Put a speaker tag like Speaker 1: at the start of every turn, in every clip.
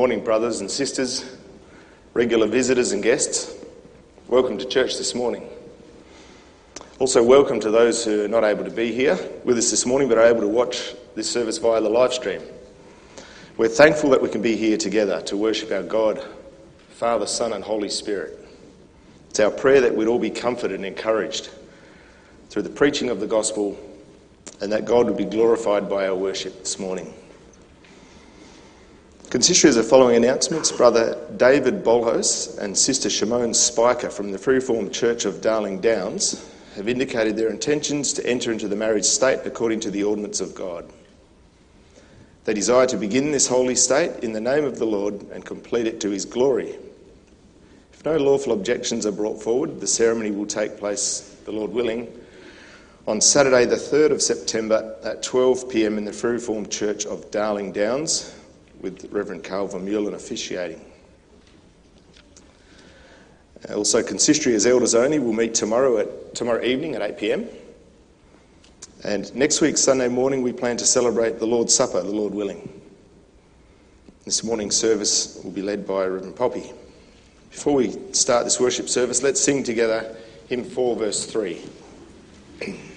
Speaker 1: morning, brothers and sisters, regular visitors and guests. Welcome to church this morning. Also, welcome to those who are not able to be here with us this morning but are able to watch this service via the live stream. We're thankful that we can be here together to worship our God, Father, Son, and Holy Spirit. It's our prayer that we'd all be comforted and encouraged through the preaching of the gospel and that God would be glorified by our worship this morning. Consistory has the following announcements. Brother David Bolhos and Sister Shimon Spiker from the Free Reformed Church of Darling Downs have indicated their intentions to enter into the marriage state according to the ordinance of God. They desire to begin this holy state in the name of the Lord and complete it to his glory. If no lawful objections are brought forward, the ceremony will take place, the Lord willing, on Saturday, the 3rd of September at 12 pm in the Free Reformed Church of Darling Downs, with Reverend Carl Vermeulen officiating. Uh, also, consistory as elders only will meet tomorrow at tomorrow evening at 8 pm. And next week, Sunday morning, we plan to celebrate the Lord's Supper, the Lord willing. This morning's service will be led by Reverend Poppy. Before we start this worship service, let's sing together hymn 4, verse 3.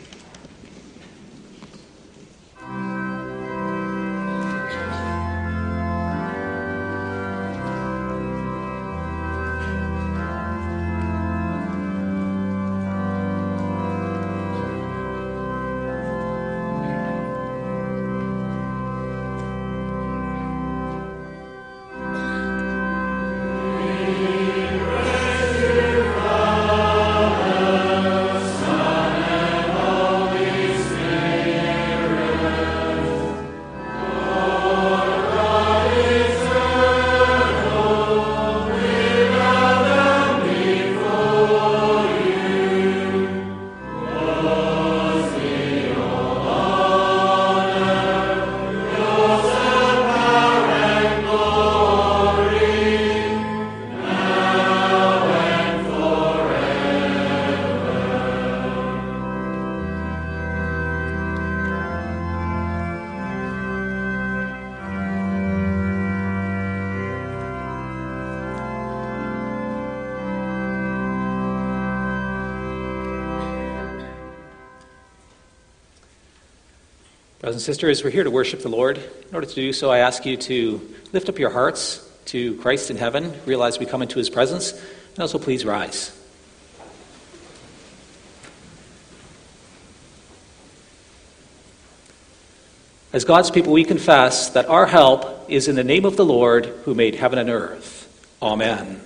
Speaker 2: Brothers and sisters, we're here to worship the Lord. In order to do so, I ask you to lift up your hearts to Christ in heaven, realize we come into his presence, and also please rise. As God's people, we confess that our help is in the name of the Lord who made heaven and earth. Amen.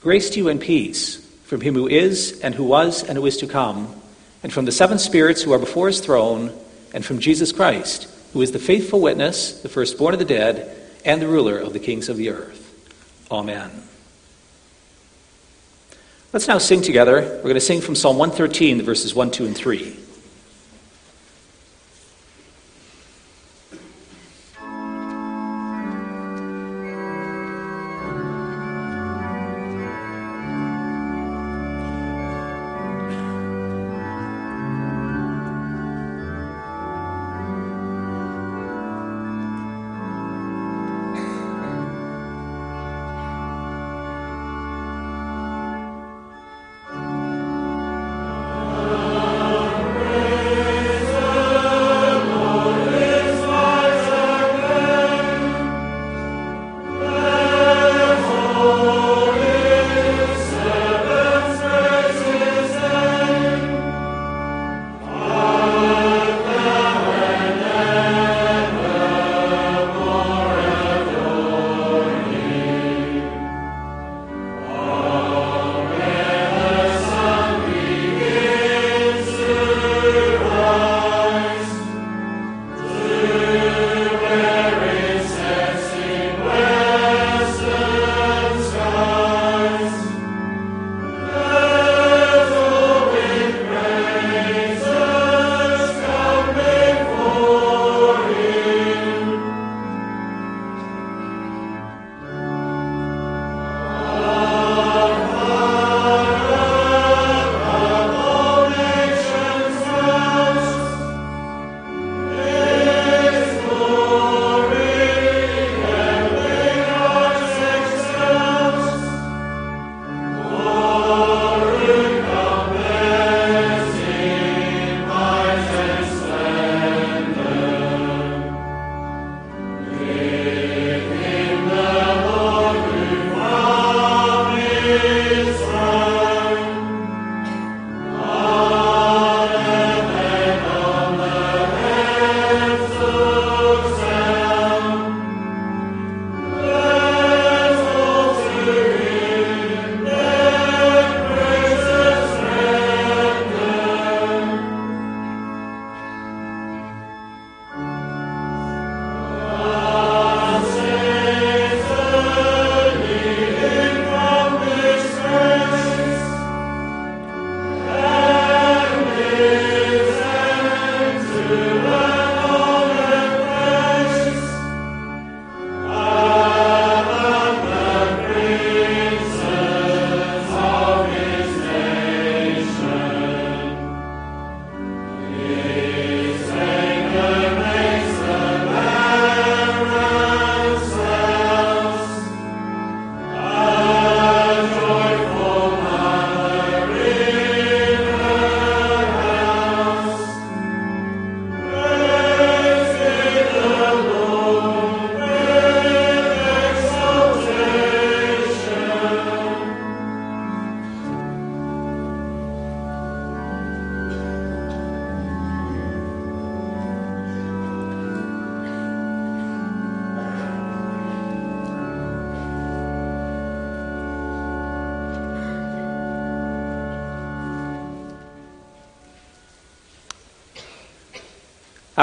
Speaker 2: Grace to you and peace from him who is, and who was, and who is to come, and from the seven spirits who are before his throne and from Jesus Christ, who is the faithful witness, the firstborn of the dead, and the ruler of the kings of the earth. Amen. Let's now sing together. We're going to sing from Psalm 113, the verses 1, 2, and 3.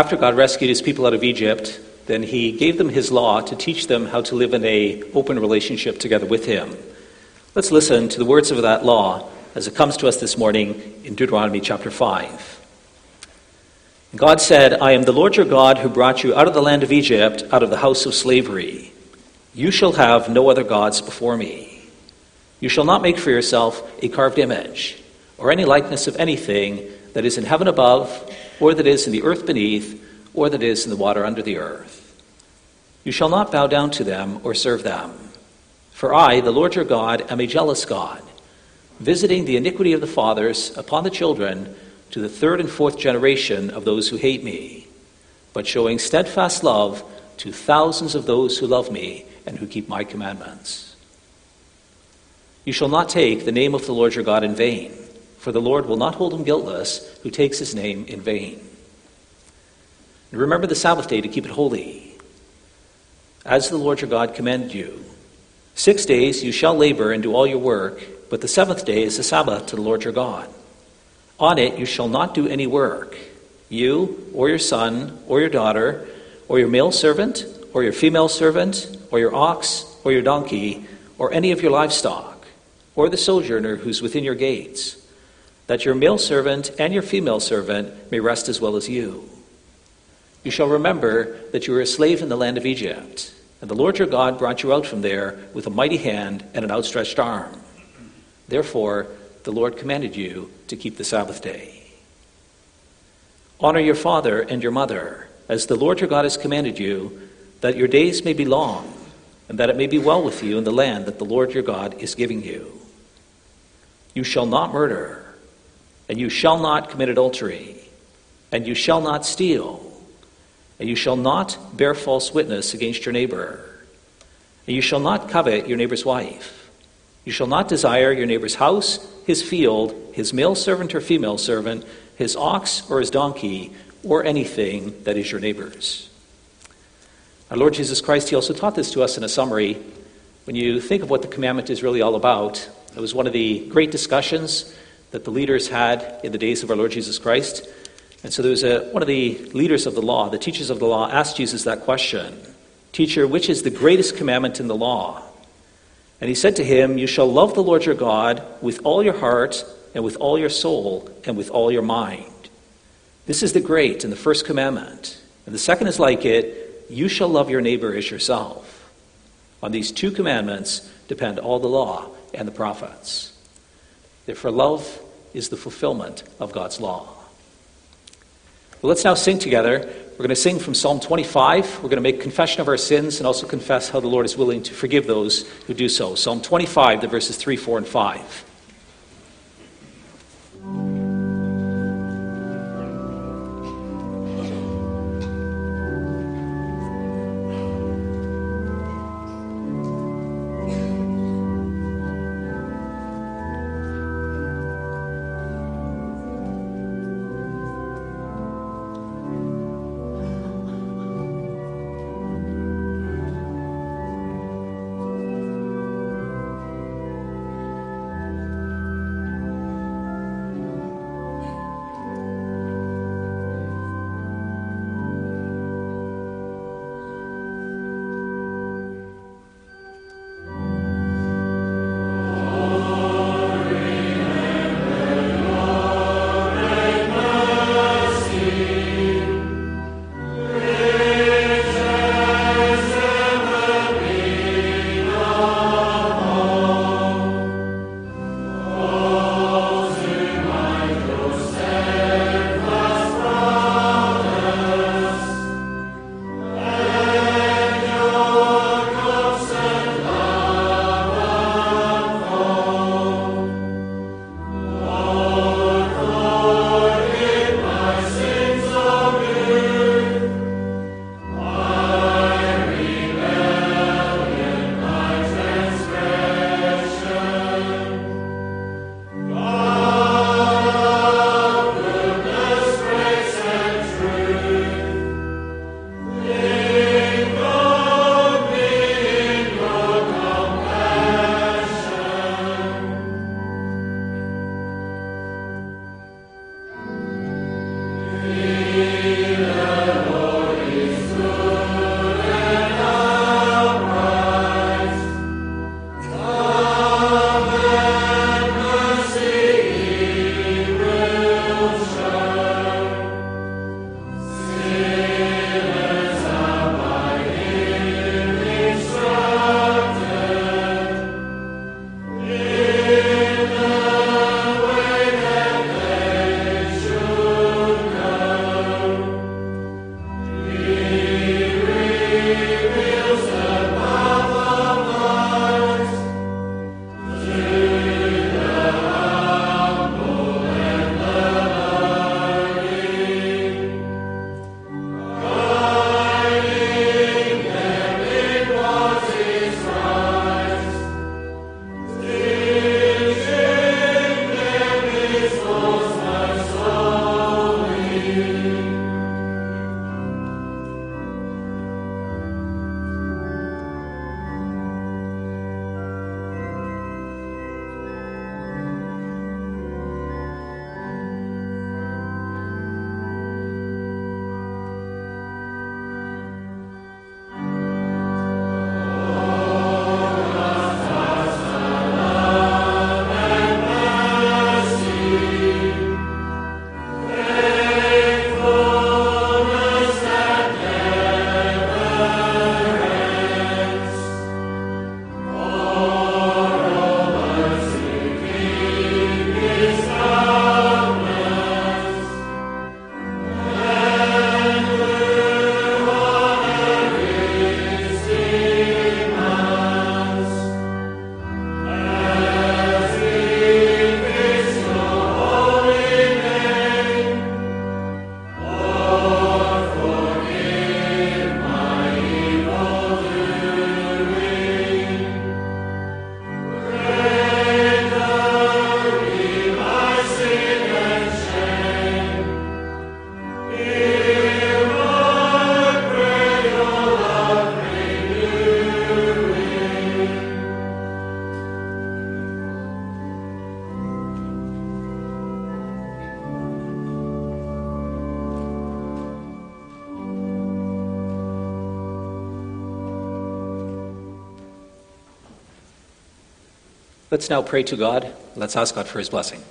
Speaker 2: After God rescued his people out of Egypt, then he gave them his law to teach them how to live in a open relationship together with him. Let's listen to the words of that law as it comes to us this morning in Deuteronomy chapter 5. God said, I am the Lord your God who brought you out of the land of Egypt, out of the house of slavery. You shall have no other gods before me. You shall not make for yourself a carved image, or any likeness of anything that is in heaven above, or that is in the earth beneath, or that is in the water under the earth. You shall not bow down to them or serve them. For I, the Lord your God, am a jealous God, visiting the iniquity of the fathers upon the children to the third and fourth generation of those who hate me, but showing steadfast love to thousands of those who love me and who keep my commandments. You shall not take the name of the Lord your God in vain, for the Lord will not hold him guiltless who takes his name in vain. And remember the Sabbath day to keep it holy. As the Lord your God commanded you, six days you shall labor and do all your work, but the seventh day is a Sabbath to the Lord your God. On it you shall not do any work, you, or your son, or your daughter, or your male servant, or your female servant, or your ox, or your donkey, or any of your livestock, or the sojourner who's within your gates, that your male servant and your female servant may rest as well as you. You shall remember that you were a slave in the land of Egypt, and the Lord your God brought you out from there with a mighty hand and an outstretched arm. Therefore, the Lord commanded you to keep the Sabbath day. Honor your father and your mother, as the Lord your God has commanded you, that your days may be long, and that it may be well with you in the land that the Lord your God is giving you. You shall not murder, and you shall not commit adultery, and you shall not steal, and you shall not bear false witness against your neighbor, and you shall not covet your neighbor's wife. You shall not desire your neighbor's house, his field, his male servant or female servant, his ox or his donkey, or anything that is your neighbor's. Our Lord Jesus Christ, He also taught this to us in a summary. When you think of what the commandment is really all about, it was one of the great discussions that the leaders had in the days of our Lord Jesus Christ. And so there was a, one of the leaders of the law, the teachers of the law, asked Jesus that question Teacher, which is the greatest commandment in the law? And he said to him, You shall love the Lord your God with all your heart, and with all your soul, and with all your mind. This is the great and the first commandment. And the second is like it you shall love your neighbor as yourself. On these two commandments depend all the law and the prophets. Therefore, love is the fulfillment of God's law. Well, let's now sing together. We're going to sing from Psalm 25. We're going to make confession of our sins and also confess how the Lord is willing to forgive those who do so. Psalm 25, the verses 3, 4, and 5. Let's now pray to God. Let's ask God for his blessing.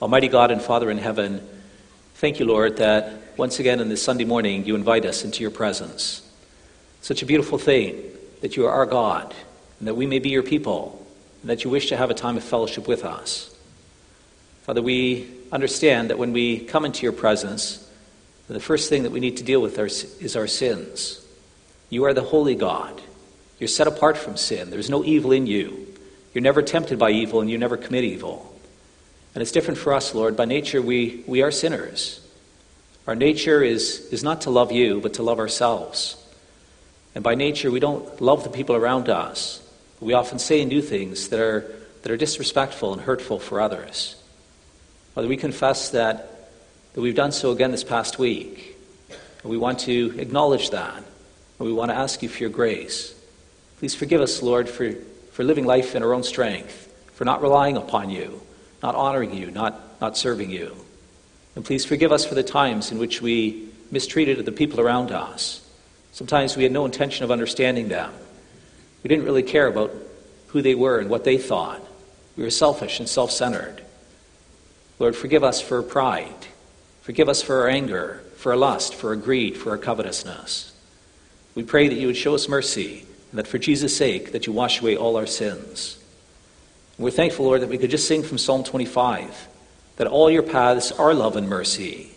Speaker 2: Almighty God and Father in heaven, thank you, Lord, that once again on this Sunday morning you invite us into your presence. Such a beautiful thing that you are our God and that we may be your people and that you wish to have a time of fellowship with us. Father, we understand that when we come into your presence, the first thing that we need to deal with is our sins. You are the holy God. You're set apart from sin. There's no evil in you. You're never tempted by evil and you never commit evil. And it's different for us, Lord. By nature, we, we are sinners. Our nature is, is not to love you, but to love ourselves. And by nature, we don't love the people around us. We often say and do things that are, that are disrespectful and hurtful for others. Father, we confess that, that we've done so again this past week. And we want to acknowledge that. And we want to ask you for your grace. Please forgive us, Lord, for, for living life in our own strength, for not relying upon you not honoring you, not, not serving you. And please forgive us for the times in which we mistreated the people around us. Sometimes we had no intention of understanding them. We didn't really care about who they were and what they thought. We were selfish and self centered. Lord, forgive us for pride. Forgive us for our anger, for our lust, for our greed, for our covetousness. We pray that you would show us mercy and that for Jesus' sake that you wash away all our sins. We're thankful, Lord, that we could just sing from Psalm 25 that all your paths are love and mercy,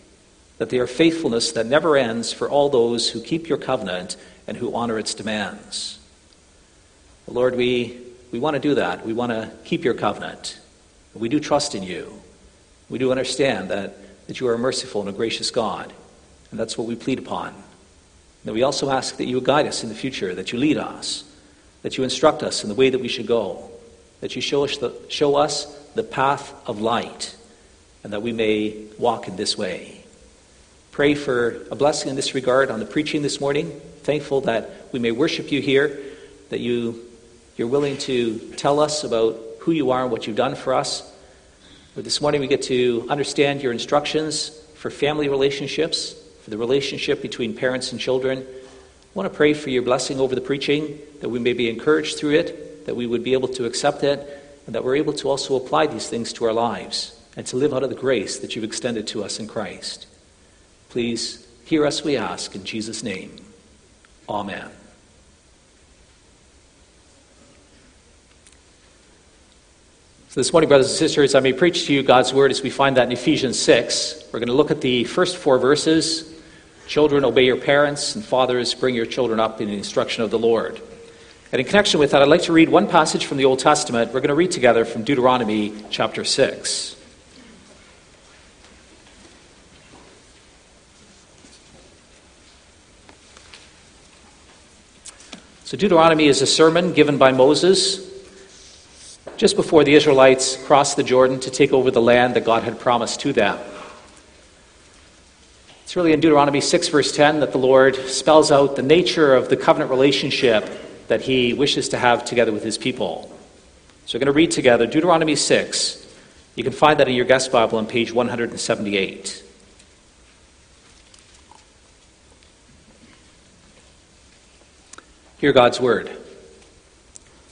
Speaker 2: that they are faithfulness that never ends for all those who keep your covenant and who honor its demands. Lord, we, we want to do that. We want to keep your covenant. We do trust in you. We do understand that, that you are a merciful and a gracious God, and that's what we plead upon. And we also ask that you guide us in the future, that you lead us, that you instruct us in the way that we should go that you show us, the, show us the path of light, and that we may walk in this way. Pray for a blessing in this regard on the preaching this morning. Thankful that we may worship you here, that you, you're willing to tell us about who you are and what you've done for us. But this morning we get to understand your instructions for family relationships, for the relationship between parents and children. I want to pray for your blessing over the preaching, that we may be encouraged through it, that we would be able to accept it, and that we're able to also apply these things to our lives and to live out of the grace that you've extended to us in Christ. Please hear us, we ask, in Jesus' name. Amen. So, this morning, brothers and sisters, I may preach to you God's word as we find that in Ephesians 6. We're going to look at the first four verses Children, obey your parents, and fathers, bring your children up in the instruction of the Lord. And in connection with that, I'd like to read one passage from the Old Testament. We're going to read together from Deuteronomy chapter 6. So, Deuteronomy is a sermon given by Moses just before the Israelites crossed the Jordan to take over the land that God had promised to them. It's really in Deuteronomy 6, verse 10, that the Lord spells out the nature of the covenant relationship that he wishes to have together with his people. So we're going to read together Deuteronomy 6. You can find that in your guest Bible on page 178. Hear God's word.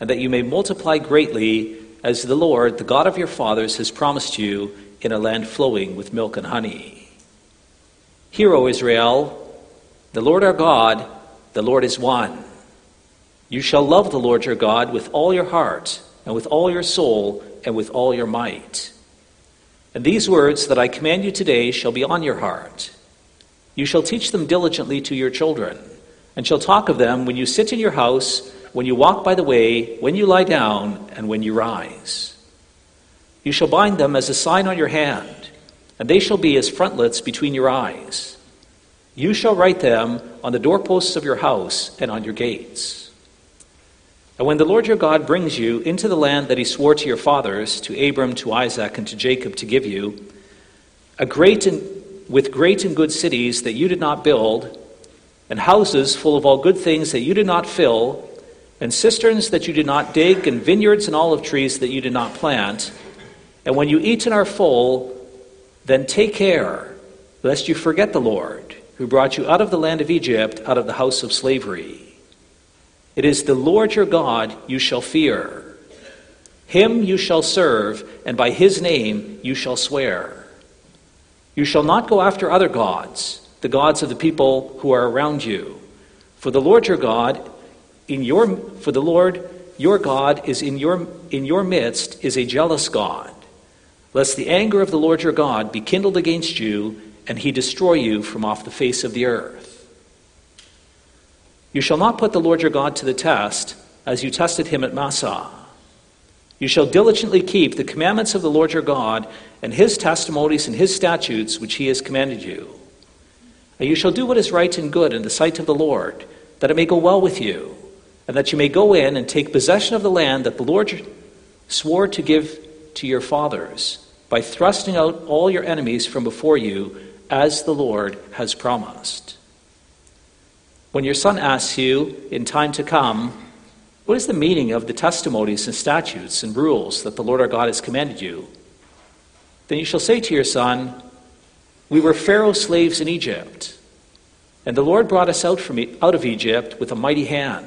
Speaker 2: and that you may multiply greatly, as the Lord, the God of your fathers, has promised you in a land flowing with milk and honey. Hear, O Israel, the Lord our God the Lord is one. You shall love the Lord your God with all your heart, and with all your soul, and with all your might. And these words that I command you today shall be on your heart. You shall teach them diligently to your children, and shall talk of them when you sit in your house, when you walk by the way, when you lie down, and when you rise. You shall bind them as a sign on your hand, and they shall be as frontlets between your eyes. You shall write them on the doorposts of your house and on your gates. And when the Lord your God brings you into the land that he swore to your fathers, to Abram, to Isaac, and to Jacob to give you, a great and, with great and good cities that you did not build, and houses full of all good things that you did not fill, and cisterns that you did not dig, and vineyards and olive trees that you did not plant, and when you eat and are full, then take care lest you forget the Lord who brought you out of the land of Egypt, out of the house of slavery. It is the Lord your God you shall fear. Him you shall serve, and by his name you shall swear. You shall not go after other gods, the gods of the people who are around you. For the Lord your God, in your for the Lord your God is in your in your midst is a jealous God lest the anger of the Lord your God be kindled against you, and he destroy you from off the face of the earth. You shall not put the Lord your God to the test, as you tested him at Massah. You shall diligently keep the commandments of the Lord your God, and his testimonies and his statutes which he has commanded you. And you shall do what is right and good in the sight of the Lord, that it may go well with you, and that you may go in and take possession of the land that the Lord swore to give to your fathers by thrusting out all your enemies from before you, as the Lord has promised. When your son asks you in time to come, What is the meaning of the testimonies and statutes and rules that the Lord our God has commanded you? Then you shall say to your son, We were Pharaoh's slaves in Egypt, and the Lord brought us out, from, out of Egypt with a mighty hand.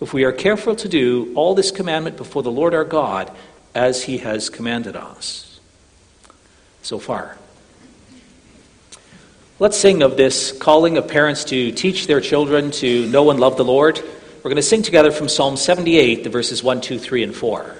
Speaker 2: if we are careful to do all this commandment before the Lord our God as he has commanded us. So far. Let's sing of this calling of parents to teach their children to know and love the Lord. We're going to sing together from Psalm 78, the verses 1, 2, 3, and 4.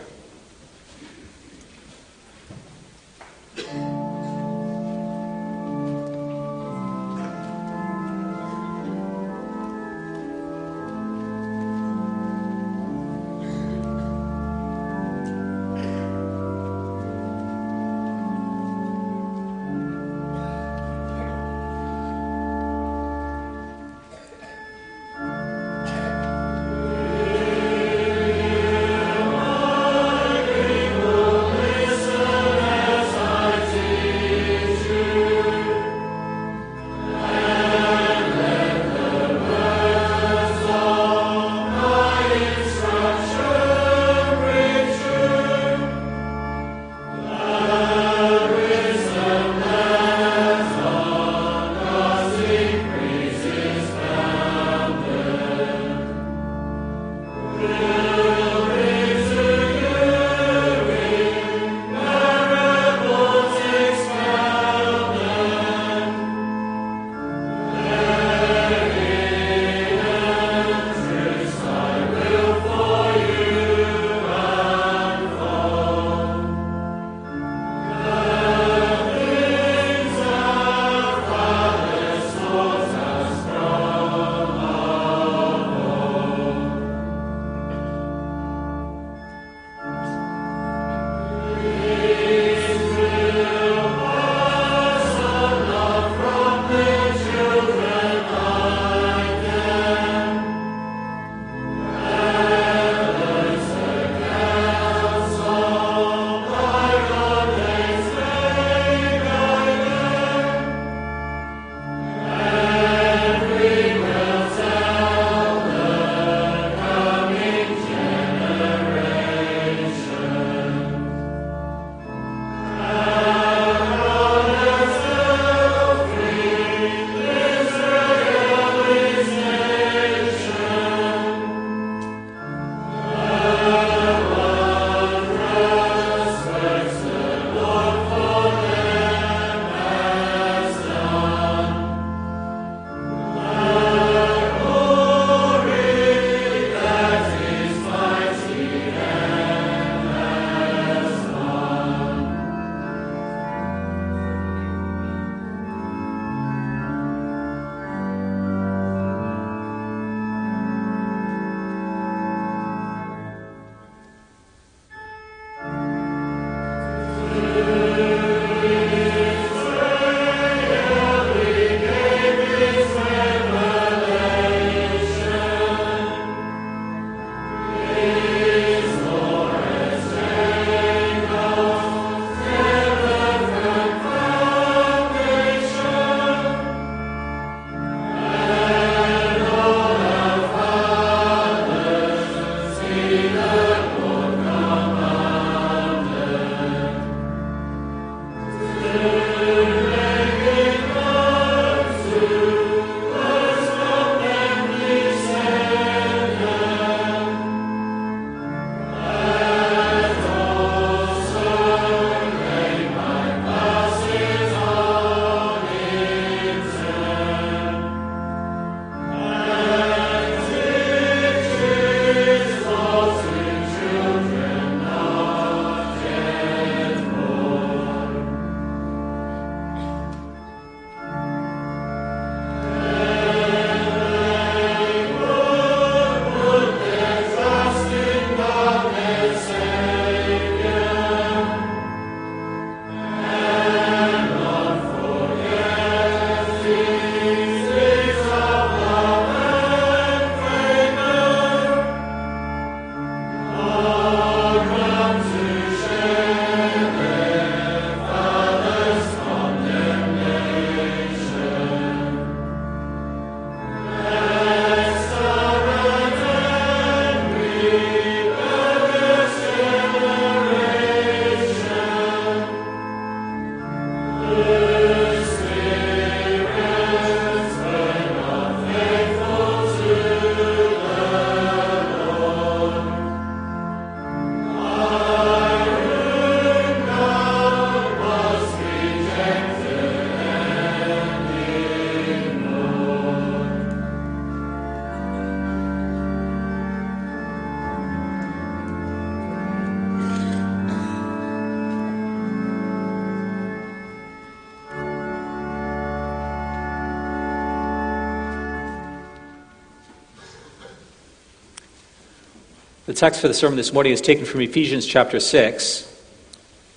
Speaker 2: Text for the sermon this morning is taken from Ephesians chapter 6.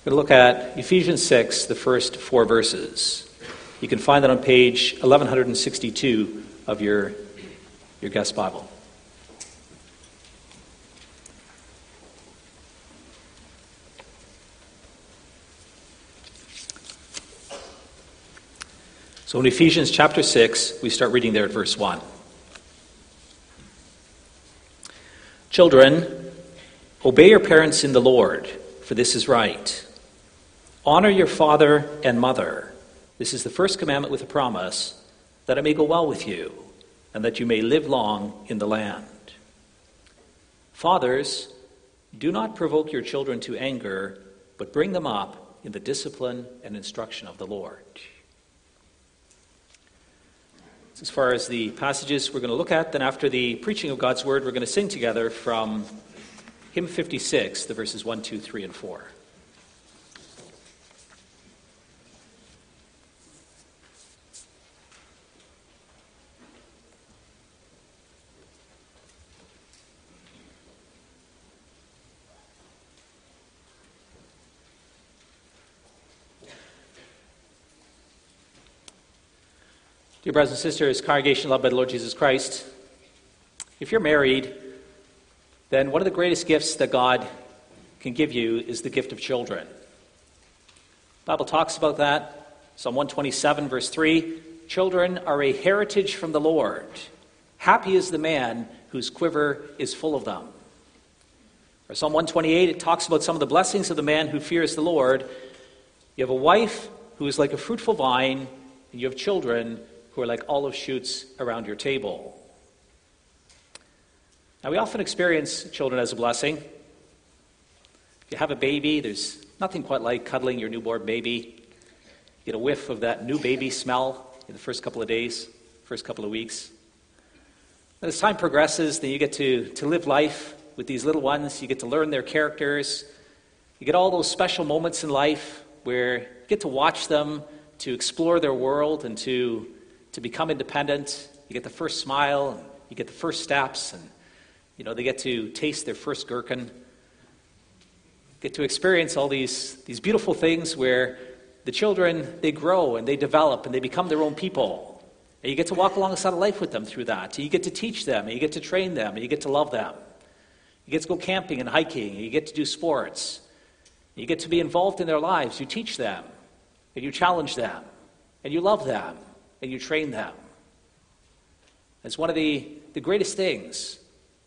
Speaker 2: We're going to look at Ephesians 6, the first four verses. You can find that on page 1162 of your, your guest Bible. So in Ephesians chapter 6, we start reading there at verse 1. Children, obey your parents in the Lord, for this is right. Honor your father and mother. This is the first commandment with a promise that it may go well with you and that you may live long in the land. Fathers, do not provoke your children to anger, but bring them up in the discipline and instruction of the Lord. As far as the passages we're going to look at, then after the preaching of God's word, we're going to sing together from hymn 56, the verses 1, 2, 3, and 4. Dear brothers and sisters, congregation loved by the Lord Jesus Christ, if you're married, then one of the greatest gifts that God can give you is the gift of children. The Bible talks about that. Psalm 127, verse 3 Children are a heritage from the Lord. Happy is the man whose quiver is full of them. Or Psalm 128, it talks about some of the blessings of the man who fears the Lord. You have a wife who is like a fruitful vine, and you have children who are like olive shoots around your table. Now, we often experience children as a blessing. If you have a baby, there's nothing quite like cuddling your newborn baby. You get a whiff of that new baby smell in the first couple of days, first couple of weeks. And as time progresses, then you get to, to live life with these little ones. You get to learn their characters. You get all those special moments in life where you get to watch them, to explore their world, and to to become independent. You get the first smile, and you get the first steps, and you know they get to taste their first gherkin. Get to experience all these these beautiful things where the children they grow and they develop and they become their own people. And you get to walk alongside of life with them through that. And you get to teach them, and you get to train them, and you get to love them. You get to go camping and hiking, and you get to do sports. You get to be involved in their lives. You teach them, and you challenge them, and you love them and you train them. It's one of the, the greatest things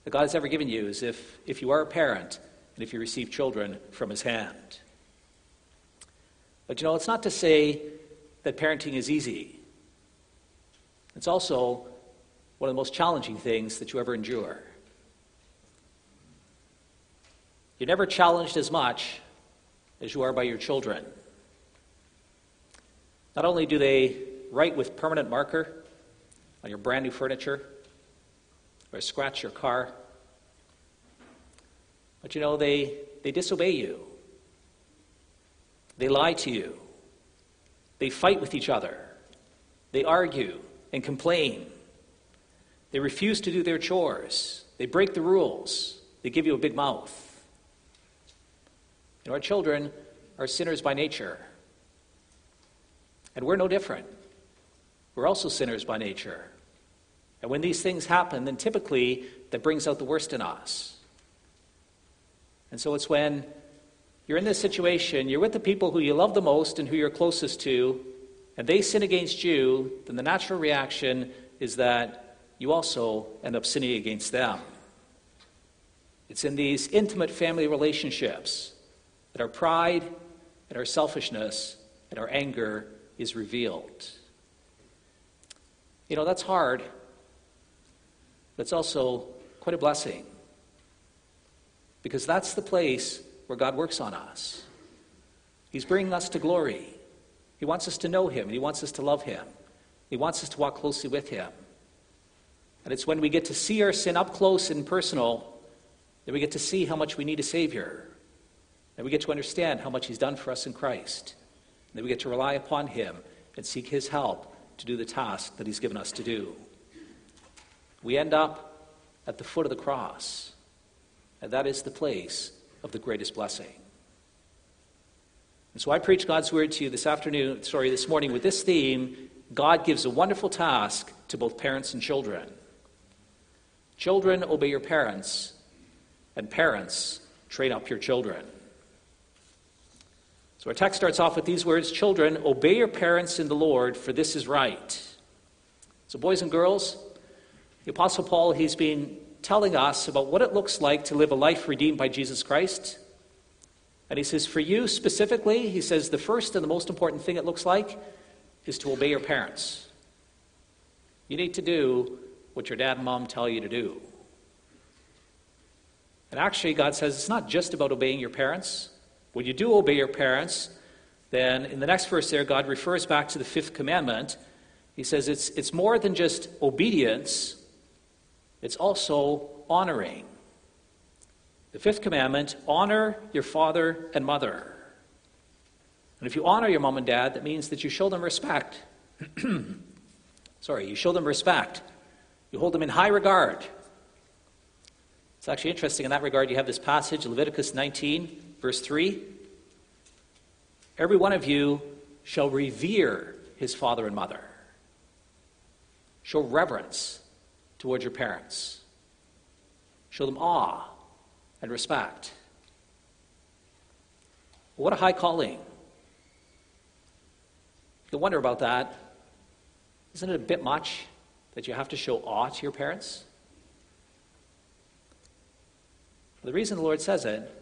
Speaker 2: that God has ever given you is if, if you are a parent and if you receive children from his hand. But you know, it's not to say that parenting is easy. It's also one of the most challenging things that you ever endure. You're never challenged as much as you are by your children. Not only do they write with permanent marker on your brand new furniture or scratch your car. But you know, they, they disobey you, they lie to you, they fight with each other, they argue and complain, they refuse to do their chores, they break the rules, they give you a big mouth. You know, our children are sinners by nature. And we're no different. We're also sinners by nature. And when these things happen, then typically that brings out the worst in us. And so it's when you're in this situation, you're with the people who you love the most and who you're closest to, and they sin against you, then the natural reaction is that you also end up sinning against them. It's in these intimate family relationships that our pride and our selfishness and our anger is revealed. You know, that's hard, it's also quite a blessing. Because that's the place where God works on us. He's bringing us to glory. He wants us to know Him, and He wants us to love Him. He wants us to walk closely with Him. And it's when we get to see our sin up close and personal that we get to see how much we need a Savior. And we get to understand how much He's done for us in Christ. And that we get to rely upon Him and seek His help to do the task that He's given us to do. We end up at the foot of the cross. And that is the place of the greatest blessing. And so I preach God's word to you this afternoon, sorry, this morning with this theme God gives a wonderful task to both parents and children. Children, obey your parents, and parents, train up your children. So our text starts off with these words Children, obey your parents in the Lord, for this is right. So, boys and girls, the Apostle Paul, he's been telling us about what it looks like to live a life redeemed by Jesus Christ. And he says, for you specifically, he says, the first and the most important thing it looks like is to obey your parents. You need to do what your dad and mom tell you to do. And actually, God says it's not just about obeying your parents. When you do obey your parents, then in the next verse there, God refers back to the fifth commandment. He says it's, it's more than just obedience, it's also honoring. The fifth commandment honor your father and mother. And if you honor your mom and dad, that means that you show them respect. Sorry, you show them respect. You hold them in high regard. It's actually interesting in that regard. You have this passage, Leviticus 19, verse 3. Every one of you shall revere his father and mother. Show reverence towards your parents. Show them awe and respect. What a high calling. You wonder about that. Isn't it a bit much that you have to show awe to your parents? The reason the Lord says it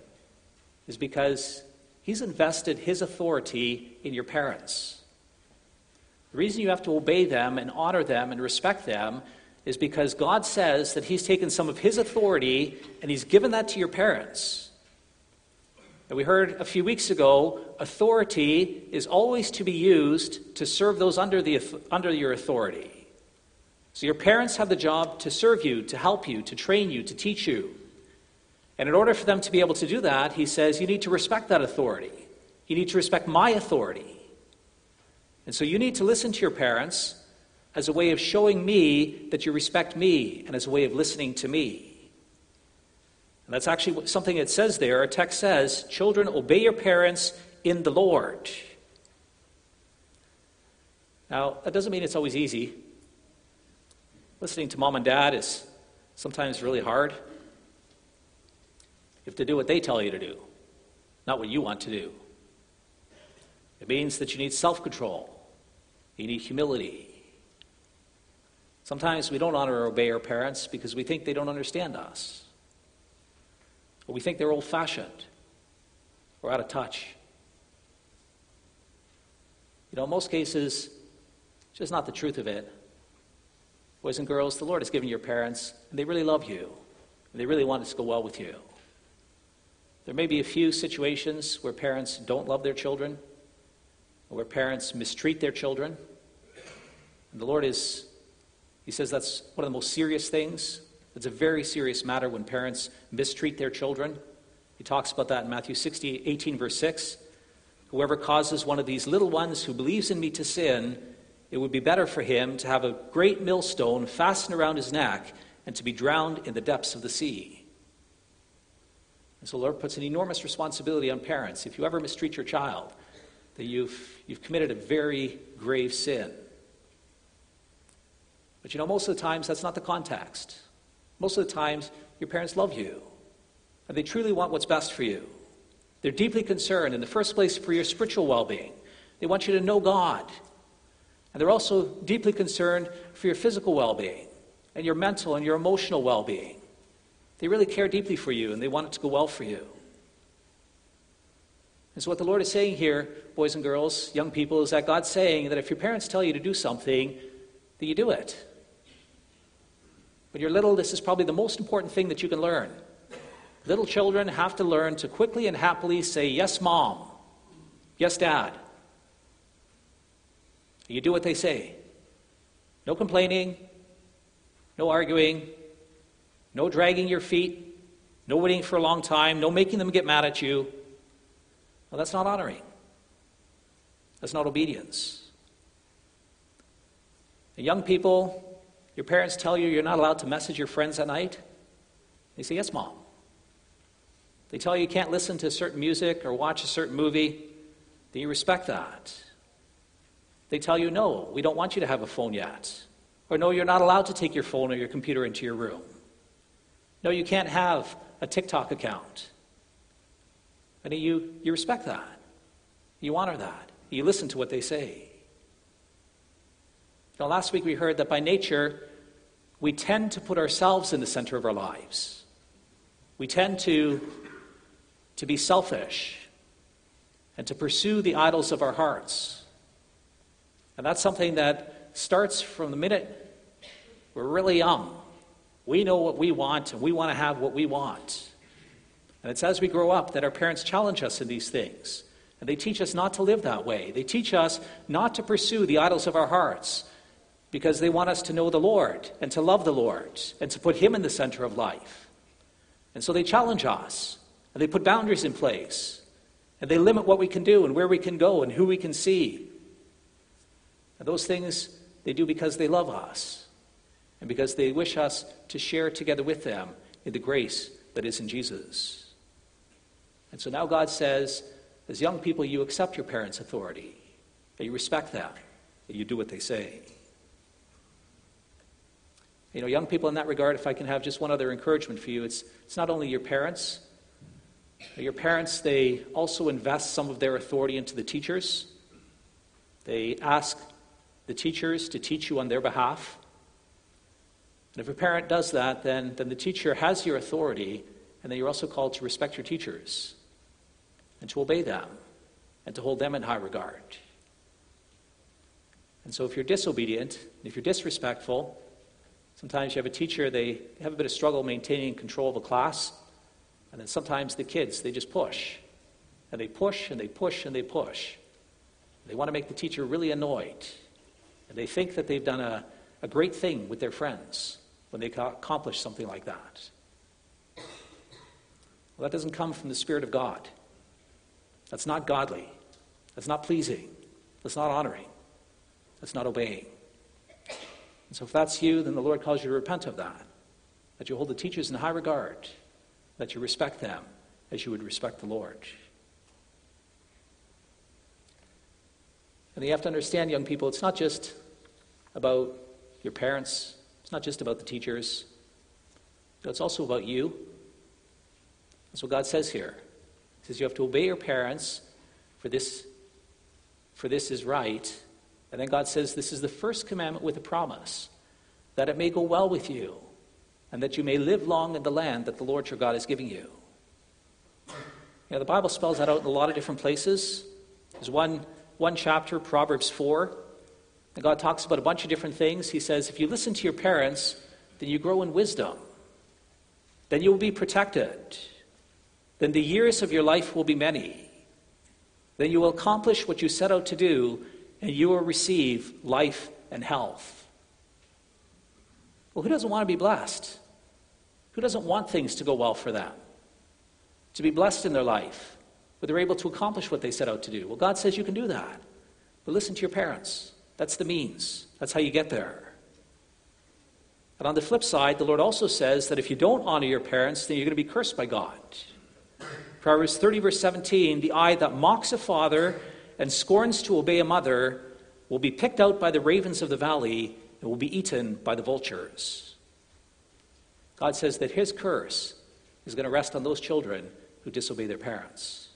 Speaker 2: is because He's invested His authority in your parents. The reason you have to obey them and honor them and respect them is because God says that He's taken some of His authority and He's given that to your parents. And we heard a few weeks ago authority is always to be used to serve those under, the, under your authority. So your parents have the job to serve you, to help you, to train you, to teach you. And in order for them to be able to do that, he says, you need to respect that authority. You need to respect my authority. And so you need to listen to your parents as a way of showing me that you respect me and as a way of listening to me. And that's actually something it says there. Our text says, Children, obey your parents in the Lord. Now, that doesn't mean it's always easy. Listening to mom and dad is sometimes really hard. You have to do what they tell you to do, not what you want to do. It means that you need self control, you need humility, Sometimes we don't honor or obey our parents because we think they don't understand us. Or we think they're old fashioned or out of touch. You know, in most cases, it's just not the truth of it. Boys and girls, the Lord has given your parents, and they really love you, and they really want it to go well with you. There may be a few situations where parents don't love their children, or where parents mistreat their children. And the Lord is he says that's one of the most serious things. It's a very serious matter when parents mistreat their children. He talks about that in Matthew 60, 18, verse 6. Whoever causes one of these little ones who believes in me to sin, it would be better for him to have a great millstone fastened around his neck and to be drowned in the depths of the sea. And so the Lord puts an enormous responsibility on parents. If you ever mistreat your child, that you've, you've committed a very grave sin. But you know, most of the times that's not the context. Most of the times, your parents love you, and they truly want what's best for you. They're deeply concerned, in the first place, for your spiritual well being. They want you to know God. And they're also deeply concerned for your physical well being, and your mental and your emotional well being. They really care deeply for you, and they want it to go well for you. And so, what the Lord is saying here, boys and girls, young people, is that God's saying that if your parents tell you to do something, that you do it. When you're little, this is probably the most important thing that you can learn. Little children have to learn to quickly and happily say, Yes, mom. Yes, dad. You do what they say. No complaining, no arguing, no dragging your feet, no waiting for a long time, no making them get mad at you. Well, that's not honoring. That's not obedience. And young people, your parents tell you you're not allowed to message your friends at night? They say, Yes, mom. They tell you you can't listen to certain music or watch a certain movie. Do you respect that? They tell you, no, we don't want you to have a phone yet. Or no, you're not allowed to take your phone or your computer into your room. No, you can't have a TikTok account. And you, you respect that. You honor that. You listen to what they say. Now, last week we heard that by nature, we tend to put ourselves in the center of our lives. We tend to, to be selfish and to pursue the idols of our hearts. And that's something that starts from the minute we're really young. We know what we want and we want to have what we want. And it's as we grow up that our parents challenge us in these things. And they teach us not to live that way. They teach us not to pursue the idols of our hearts because they want us to know the Lord and to love the Lord and to put Him in the center of life. And so they challenge us and they put boundaries in place and they limit what we can do and where we can go and who we can see. And those things they do because they love us and because they wish us to share together with them in the grace that is in Jesus. And so now God says, as young people, you accept your parents' authority, that you respect them, that you do what they say. You know, young people in that regard, if I can have just one other encouragement for you, it's, it's not only your parents. Your parents, they also invest some of their authority into the teachers. They ask the teachers to teach you on their behalf. And if a parent does that, then, then the teacher has your authority, and then you're also called to respect your teachers and to obey them and to hold them in high regard. And so, if you're disobedient, if you're disrespectful, sometimes you have a teacher, they have a bit of struggle maintaining control of a class, and then sometimes the kids, they just push. And they push and they push and they push. They want to make the teacher really annoyed. And they think that they've done a, a great thing with their friends when they accomplish something like that. Well, that doesn't come from the Spirit of God. That's not godly. That's not pleasing. That's not honoring. That's not obeying. And so if that's you, then the Lord calls you to repent of that. That you hold the teachers in high regard. That you respect them as you would respect the Lord. And you have to understand, young people, it's not just about your parents, it's not just about the teachers, it's also about you. That's what God says here He says you have to obey your parents, for this, for this is right. And then God says this is the first commandment with a promise that it may go well with you, and that you may live long in the land that the Lord your God is giving you. You know, the Bible spells that out in a lot of different places. There's one, one chapter, Proverbs 4, and God talks about a bunch of different things. He says, if you listen to your parents, then you grow in wisdom. Then you will be protected then the years of your life will be many. Then you will accomplish what you set out to do, and you will receive life and health. Well, who doesn't want to be blessed? Who doesn't want things to go well for them? To be blessed in their life, where they're able to accomplish what they set out to do. Well, God says you can do that. But listen to your parents. That's the means, that's how you get there. And on the flip side, the Lord also says that if you don't honor your parents, then you're going to be cursed by God. Proverbs 30, verse 17 The eye that mocks a father and scorns to obey a mother will be picked out by the ravens of the valley and will be eaten by the vultures. God says that his curse is going to rest on those children who disobey their parents.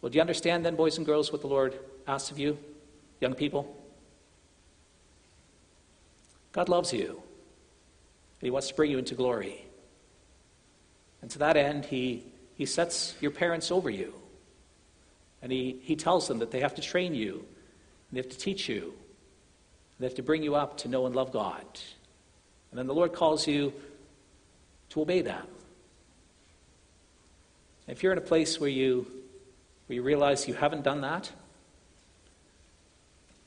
Speaker 2: Well, do you understand then, boys and girls, what the Lord asks of you, young people? God loves you, and He wants to bring you into glory. And to that end, he, he sets your parents over you. And he, he tells them that they have to train you, and they have to teach you, they have to bring you up to know and love God. And then the Lord calls you to obey them. If you're in a place where you, where you realize you haven't done that,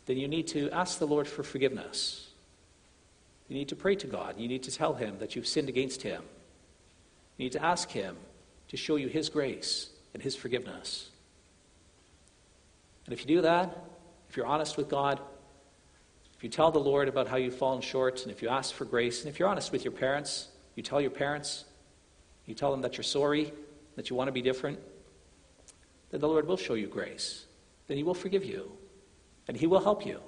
Speaker 2: then you need to ask the Lord for forgiveness. You need to pray to God. You need to tell Him that you've sinned against Him. You need to ask Him to show you His grace and His forgiveness. And if you do that, if you're honest with God, if you tell the Lord about how you've fallen short, and if you ask for grace, and if you're honest with your parents, you tell your parents, you tell them that you're sorry, that you want to be different, then the Lord will show you grace. Then He will forgive you, and He will help you.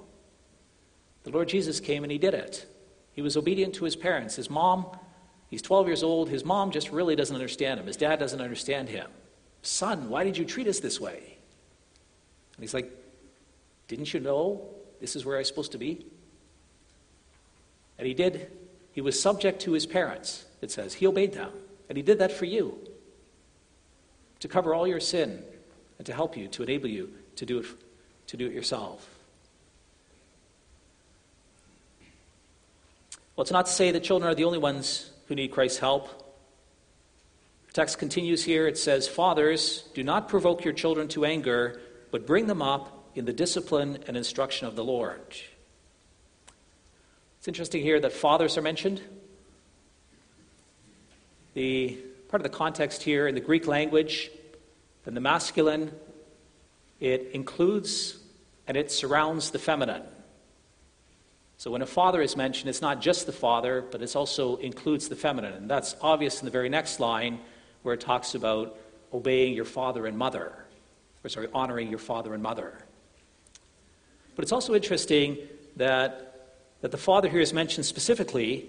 Speaker 2: The Lord Jesus came and He did it. He was obedient to His parents. His mom, he's 12 years old. His mom just really doesn't understand him. His dad doesn't understand him. Son, why did you treat us this way? And he's like, Didn't you know this is where I was supposed to be? And he did. He was subject to his parents, it says. He obeyed them. And he did that for you to cover all your sin and to help you, to enable you to do it, to do it yourself. Well, it's not to say that children are the only ones who need Christ's help. The text continues here. It says, Fathers, do not provoke your children to anger, but bring them up in the discipline and instruction of the Lord. It's interesting here that fathers are mentioned. The part of the context here in the Greek language, in the masculine, it includes and it surrounds the feminine. So when a father is mentioned, it's not just the father, but it also includes the feminine. And that's obvious in the very next line where it talks about obeying your father and mother, or sorry, honoring your father and mother. But it's also interesting that that the father here is mentioned specifically,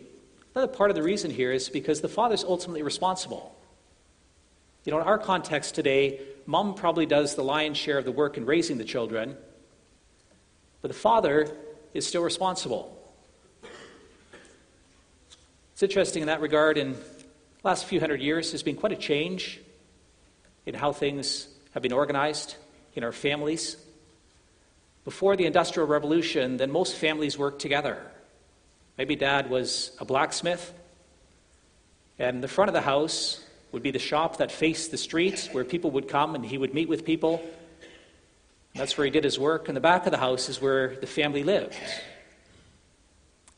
Speaker 2: another part of the reason here is because the father is ultimately responsible. You know, in our context today, mom probably does the lion's share of the work in raising the children, but the father is still responsible. It's interesting in that regard, in the last few hundred years, there's been quite a change in how things have been organized in our families before the Industrial Revolution, then most families worked together. Maybe dad was a blacksmith, and the front of the house would be the shop that faced the street where people would come and he would meet with people. That's where he did his work. And the back of the house is where the family lived.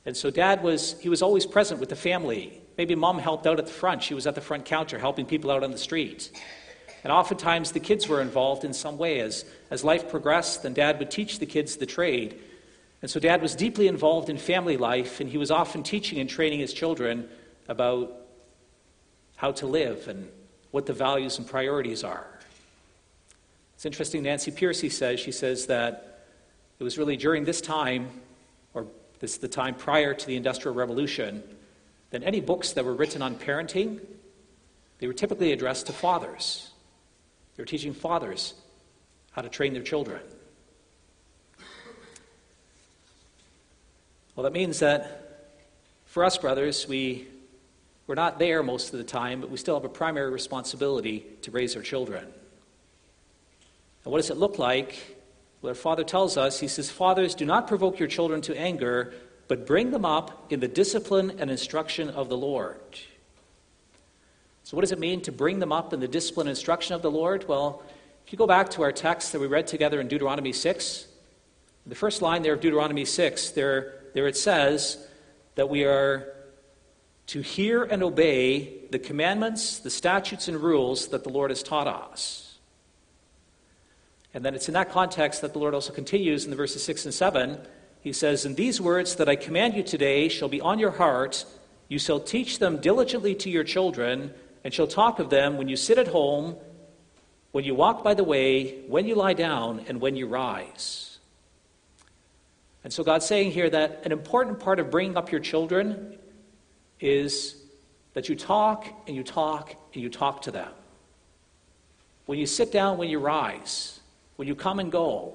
Speaker 2: And so dad was, he was always present with the family. Maybe mom helped out at the front. She was at the front counter helping people out on the street. And oftentimes the kids were involved in some way. As, as life progressed, then dad would teach the kids the trade. And so dad was deeply involved in family life, and he was often teaching and training his children about how to live and what the values and priorities are. It's interesting, Nancy Pearcey says, she says that it was really during this time, or this the time prior to the Industrial Revolution, that any books that were written on parenting, they were typically addressed to fathers. They're teaching fathers how to train their children. Well, that means that for us, brothers, we, we're not there most of the time, but we still have a primary responsibility to raise our children. And what does it look like? Well, our Father tells us, He says, Fathers, do not provoke your children to anger, but bring them up in the discipline and instruction of the Lord. So, what does it mean to bring them up in the discipline and instruction of the Lord? Well, if you go back to our text that we read together in Deuteronomy 6, the first line there of Deuteronomy 6, there, there it says that we are to hear and obey the commandments, the statutes, and rules that the Lord has taught us. And then it's in that context that the Lord also continues in the verses 6 and 7. He says, And these words that I command you today shall be on your heart. You shall teach them diligently to your children and shall talk of them when you sit at home, when you walk by the way, when you lie down, and when you rise. And so God's saying here that an important part of bringing up your children is that you talk and you talk and you talk to them. When you sit down, when you rise, when you come and go,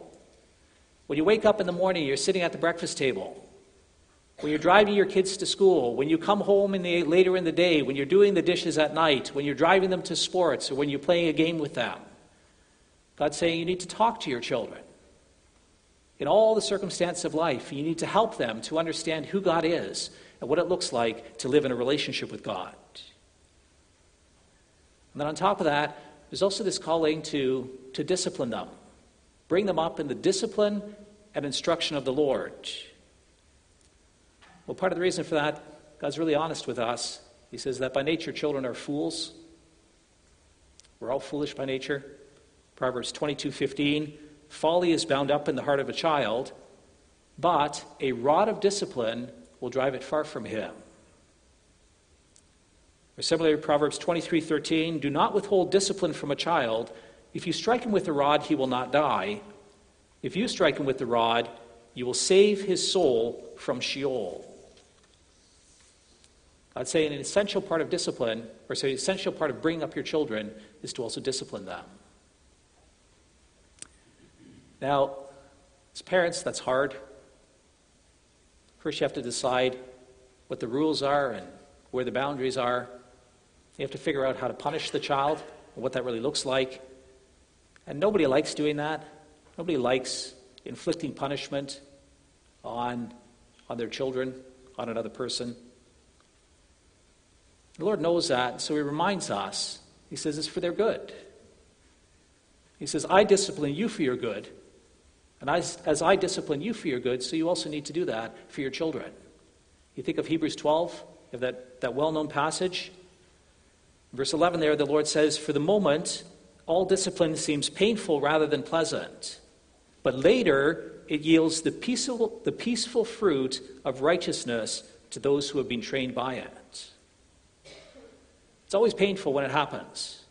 Speaker 2: when you wake up in the morning, you're sitting at the breakfast table when you're driving your kids to school, when you come home in the, later in the day, when you're doing the dishes at night, when you're driving them to sports, or when you're playing a game with them. God's saying you need to talk to your children. In all the circumstances of life, you need to help them to understand who God is and what it looks like to live in a relationship with God. And then on top of that, there's also this calling to, to discipline them, bring them up in the discipline and instruction of the Lord. Well, part of the reason for that, God's really honest with us. He says that by nature, children are fools. We're all foolish by nature. Proverbs 22:15, folly is bound up in the heart of a child, but a rod of discipline will drive it far from him. Or similarly, Proverbs 23:13, "Do not withhold discipline from a child. If you strike him with the rod, he will not die. If you strike him with the rod, you will save his soul from Sheol." I'd say an essential part of discipline, or say an essential part of bringing up your children, is to also discipline them. Now, as parents, that's hard. First, you have to decide what the rules are and where the boundaries are. You have to figure out how to punish the child and what that really looks like. And nobody likes doing that. Nobody likes inflicting punishment on, on their children, on another person. The Lord knows that, so He reminds us. He says it's for their good. He says, I discipline you for your good. And as, as I discipline you for your good, so you also need to do that for your children. You think of Hebrews 12, of that, that well known passage. Verse 11 there, the Lord says, For the moment, all discipline seems painful rather than pleasant. But later, it yields the peaceful, the peaceful fruit of righteousness to those who have been trained by it. It's always painful when it happens,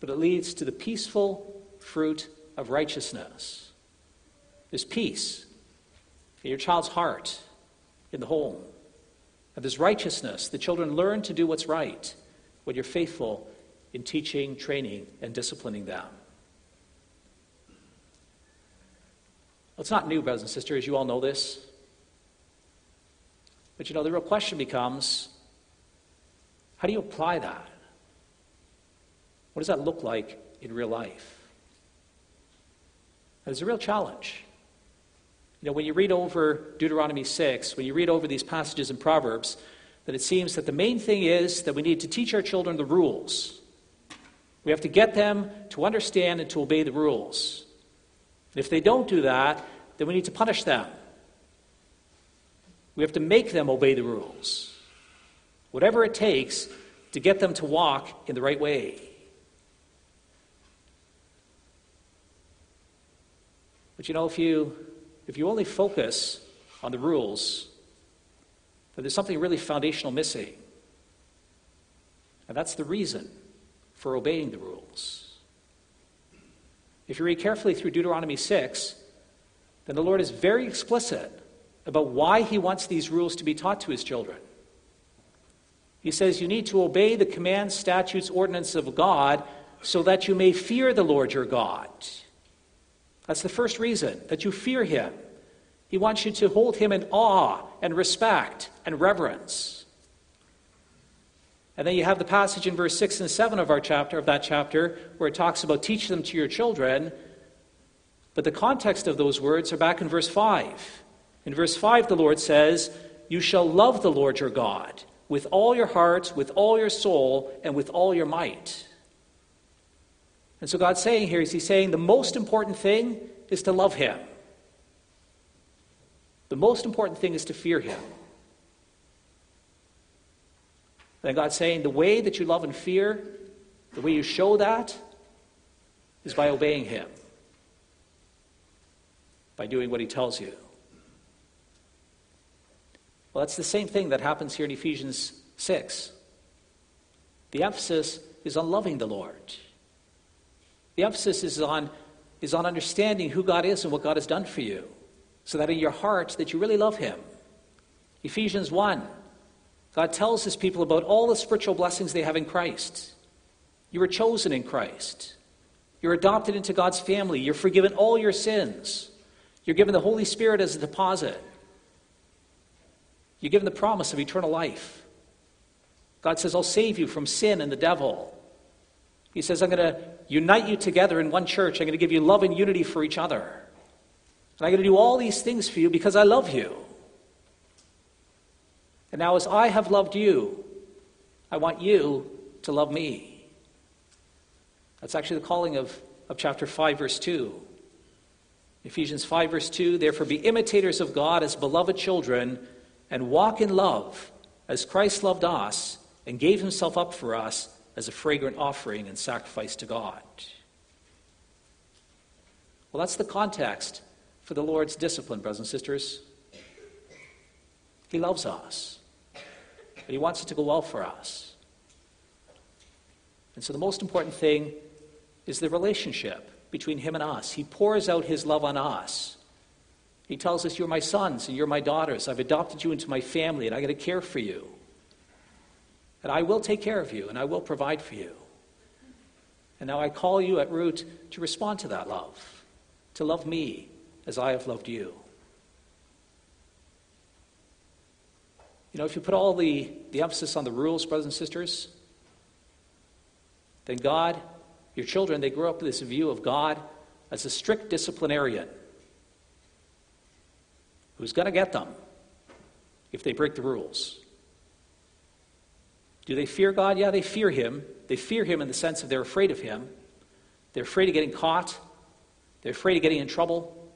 Speaker 2: but it leads to the peaceful fruit of righteousness. There's peace in your child's heart, in the home. And there's righteousness. The children learn to do what's right when you're faithful in teaching, training, and disciplining them. Well, it's not new, brothers and sisters, you all know this. But you know, the real question becomes how do you apply that? What does that look like in real life? And it's a real challenge. You know, when you read over Deuteronomy 6, when you read over these passages in Proverbs, that it seems that the main thing is that we need to teach our children the rules. We have to get them to understand and to obey the rules. And if they don't do that, then we need to punish them. We have to make them obey the rules. Whatever it takes to get them to walk in the right way. But you know, if you, if you only focus on the rules, then there's something really foundational missing. And that's the reason for obeying the rules. If you read carefully through Deuteronomy 6, then the Lord is very explicit about why he wants these rules to be taught to his children. He says you need to obey the commands, statutes, ordinances of God so that you may fear the Lord your God. That's the first reason, that you fear him. He wants you to hold him in awe and respect and reverence. And then you have the passage in verse 6 and 7 of our chapter, of that chapter, where it talks about teach them to your children. But the context of those words are back in verse 5. In verse 5, the Lord says, You shall love the Lord your God with all your heart, with all your soul, and with all your might. And so God's saying here is He's saying the most important thing is to love Him. The most important thing is to fear Him. And God's saying the way that you love and fear, the way you show that, is by obeying Him, by doing what He tells you. Well, that's the same thing that happens here in Ephesians 6. The emphasis is on loving the Lord. The emphasis is on, is on understanding who God is and what God has done for you so that in your heart that you really love him. Ephesians 1, God tells his people about all the spiritual blessings they have in Christ. You were chosen in Christ. You're adopted into God's family. You're forgiven all your sins. You're given the Holy Spirit as a deposit. You're given the promise of eternal life. God says, I'll save you from sin and the devil. He says, I'm going to unite you together in one church. I'm going to give you love and unity for each other. And I'm going to do all these things for you because I love you. And now, as I have loved you, I want you to love me. That's actually the calling of, of chapter 5, verse 2. Ephesians 5, verse 2 Therefore, be imitators of God as beloved children, and walk in love as Christ loved us and gave himself up for us as a fragrant offering and sacrifice to God. Well, that's the context for the Lord's discipline, brothers and sisters. He loves us, but He wants it to go well for us. And so the most important thing is the relationship between him and us. He pours out his love on us. He tells us, You're my sons and you're my daughters. I've adopted you into my family and I'm going to care for you. And I will take care of you and I will provide for you. And now I call you at root to respond to that love, to love me as I have loved you. You know, if you put all the, the emphasis on the rules, brothers and sisters, then God, your children, they grow up with this view of God as a strict disciplinarian who's going to get them if they break the rules. Do they fear God? Yeah, they fear Him. They fear Him in the sense of they're afraid of Him. They're afraid of getting caught. They're afraid of getting in trouble.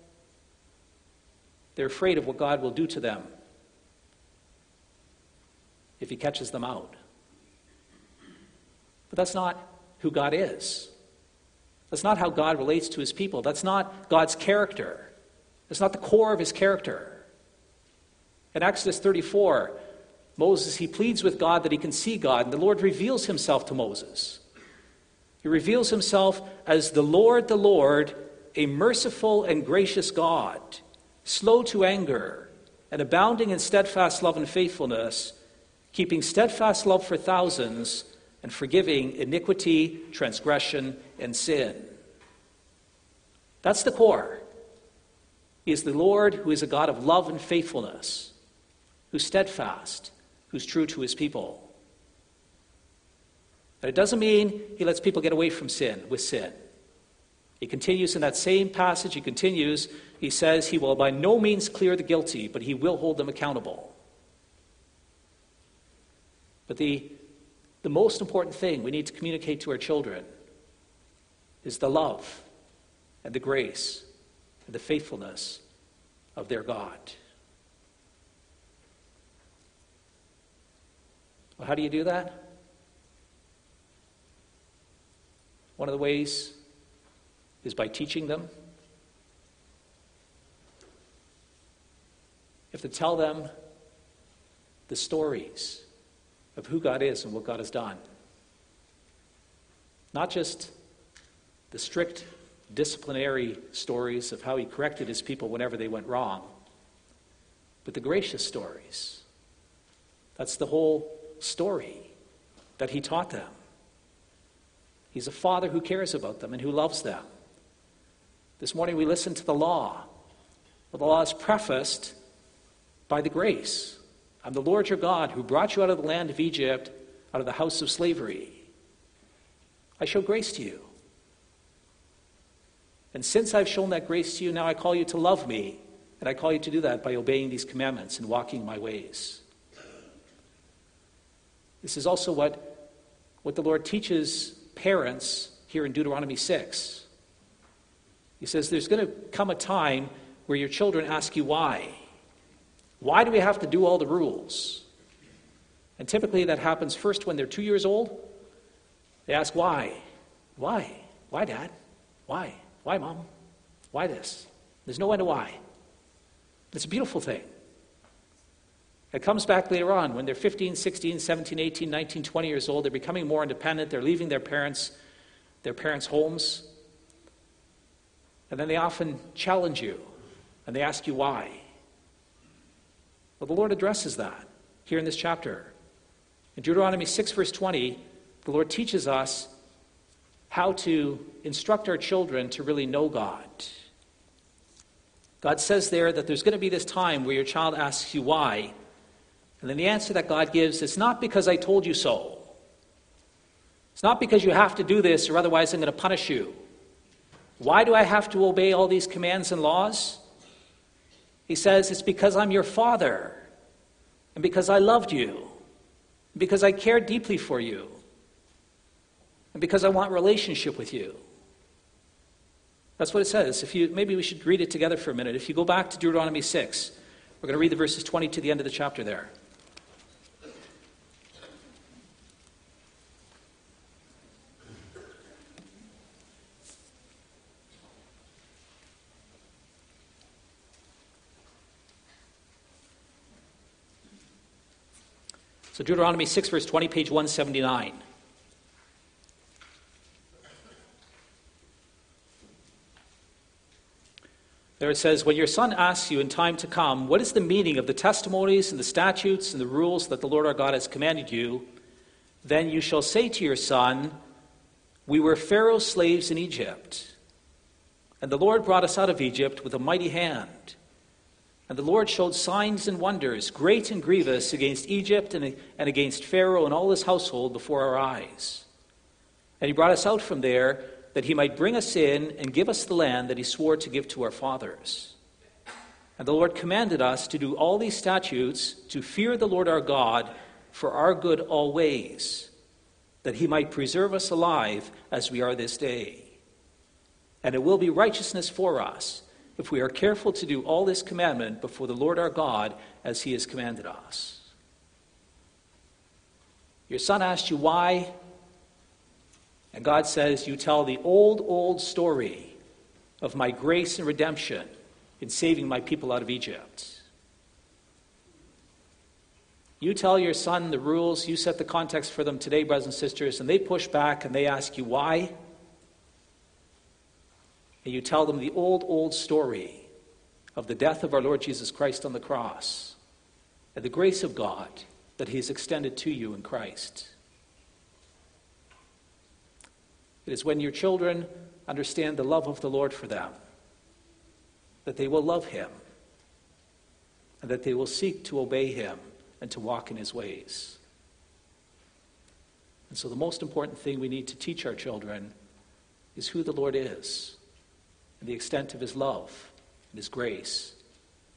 Speaker 2: They're afraid of what God will do to them if He catches them out. But that's not who God is. That's not how God relates to His people. That's not God's character. That's not the core of His character. In Exodus 34, Moses, he pleads with God that he can see God, and the Lord reveals himself to Moses. He reveals himself as the Lord, the Lord, a merciful and gracious God, slow to anger, and abounding in steadfast love and faithfulness, keeping steadfast love for thousands, and forgiving iniquity, transgression, and sin. That's the core. He is the Lord who is a God of love and faithfulness who's steadfast, who's true to his people. But it doesn't mean he lets people get away from sin with sin. He continues in that same passage, he continues, he says, He will by no means clear the guilty, but he will hold them accountable. But the, the most important thing we need to communicate to our children is the love and the grace and the faithfulness of their God. Well, how do you do that? One of the ways is by teaching them. You have to tell them the stories of who God is and what God has done. Not just the strict disciplinary stories of how he corrected his people whenever they went wrong, but the gracious stories. That's the whole story that he taught them. He's a father who cares about them and who loves them. This morning we listened to the law. Well, the law is prefaced by the grace. I'm the Lord your God who brought you out of the land of Egypt, out of the house of slavery. I show grace to you. And since I've shown that grace to you, now I call you to love me. And I call you to do that by obeying these commandments and walking my ways. This is also what, what the Lord teaches parents here in Deuteronomy 6. He says there's going to come a time where your children ask you why. Why do we have to do all the rules? And typically that happens first when they're two years old. They ask why. Why? Why, Dad? Why? Why, Mom? Why this? There's no end to why. It's a beautiful thing. It comes back later on when they're 15, 16, 17, 18, 19, 20 years old. They're becoming more independent. They're leaving their parents, their parents' homes. And then they often challenge you and they ask you why. Well, the Lord addresses that here in this chapter. In Deuteronomy 6, verse 20, the Lord teaches us how to instruct our children to really know God. God says there that there's going to be this time where your child asks you why, and then the answer that God gives is not because I told you so. It's not because you have to do this or otherwise I'm going to punish you. Why do I have to obey all these commands and laws? He says, It's because I'm your father, and because I loved you, and because I care deeply for you, and because I want relationship with you. That's what it says. If you, maybe we should read it together for a minute. If you go back to Deuteronomy 6, we're going to read the verses 20 to the end of the chapter there. So, Deuteronomy 6, verse 20, page 179. There it says, When your son asks you in time to come, What is the meaning of the testimonies and the statutes and the rules that the Lord our God has commanded you? Then you shall say to your son, We were Pharaoh's slaves in Egypt, and the Lord brought us out of Egypt with a mighty hand. And the Lord showed signs and wonders, great and grievous, against Egypt and, against Pharaoh and all his household before our eyes. And he brought us out from there that he might bring us in and give us the land that he swore to give to our fathers. And the Lord commanded us to do all these statutes, to fear the Lord our God for our good always, that he might preserve us alive as we are this day. And it will be righteousness for us if we are careful to do all this commandment before the Lord our God as he has commanded us. Your son asked you why, and God says, You tell the old, old story of my grace and redemption in saving my people out of Egypt. You tell your son the rules, you set the context for them today, brothers and sisters, and they push back and they ask you why and you tell them the old, old story of the death of our Lord Jesus Christ on the cross and the grace of God that He has extended to you in Christ. It is when your children understand the love of the Lord for them that they will love Him and that they will seek to obey Him and to walk in His ways. And so, the most important thing we need to teach our children is who the Lord is the extent of his love and his grace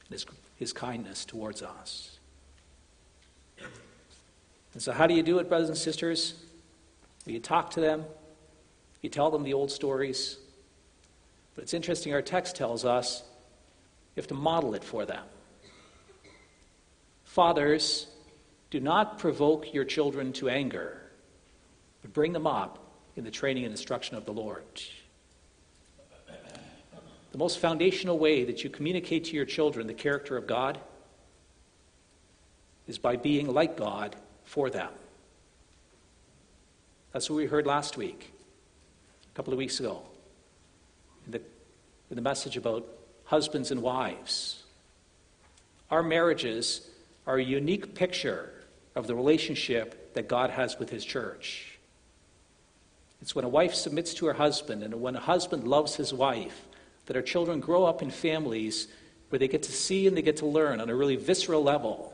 Speaker 2: and his, his kindness towards us. And so, how do you do it, brothers and sisters? You talk to them, you tell them the old stories. But it's interesting, our text tells us you have to model it for them. Fathers, do not provoke your children to anger, but bring them up in the training and instruction of the Lord. The most foundational way that you communicate to your children the character of God is by being like God for them. That's what we heard last week, a couple of weeks ago, in the, in the message about husbands and wives. Our marriages are a unique picture of the relationship that God has with His church. It's when a wife submits to her husband and when a husband loves his wife that our children grow up in families where they get to see and they get to learn on a really visceral level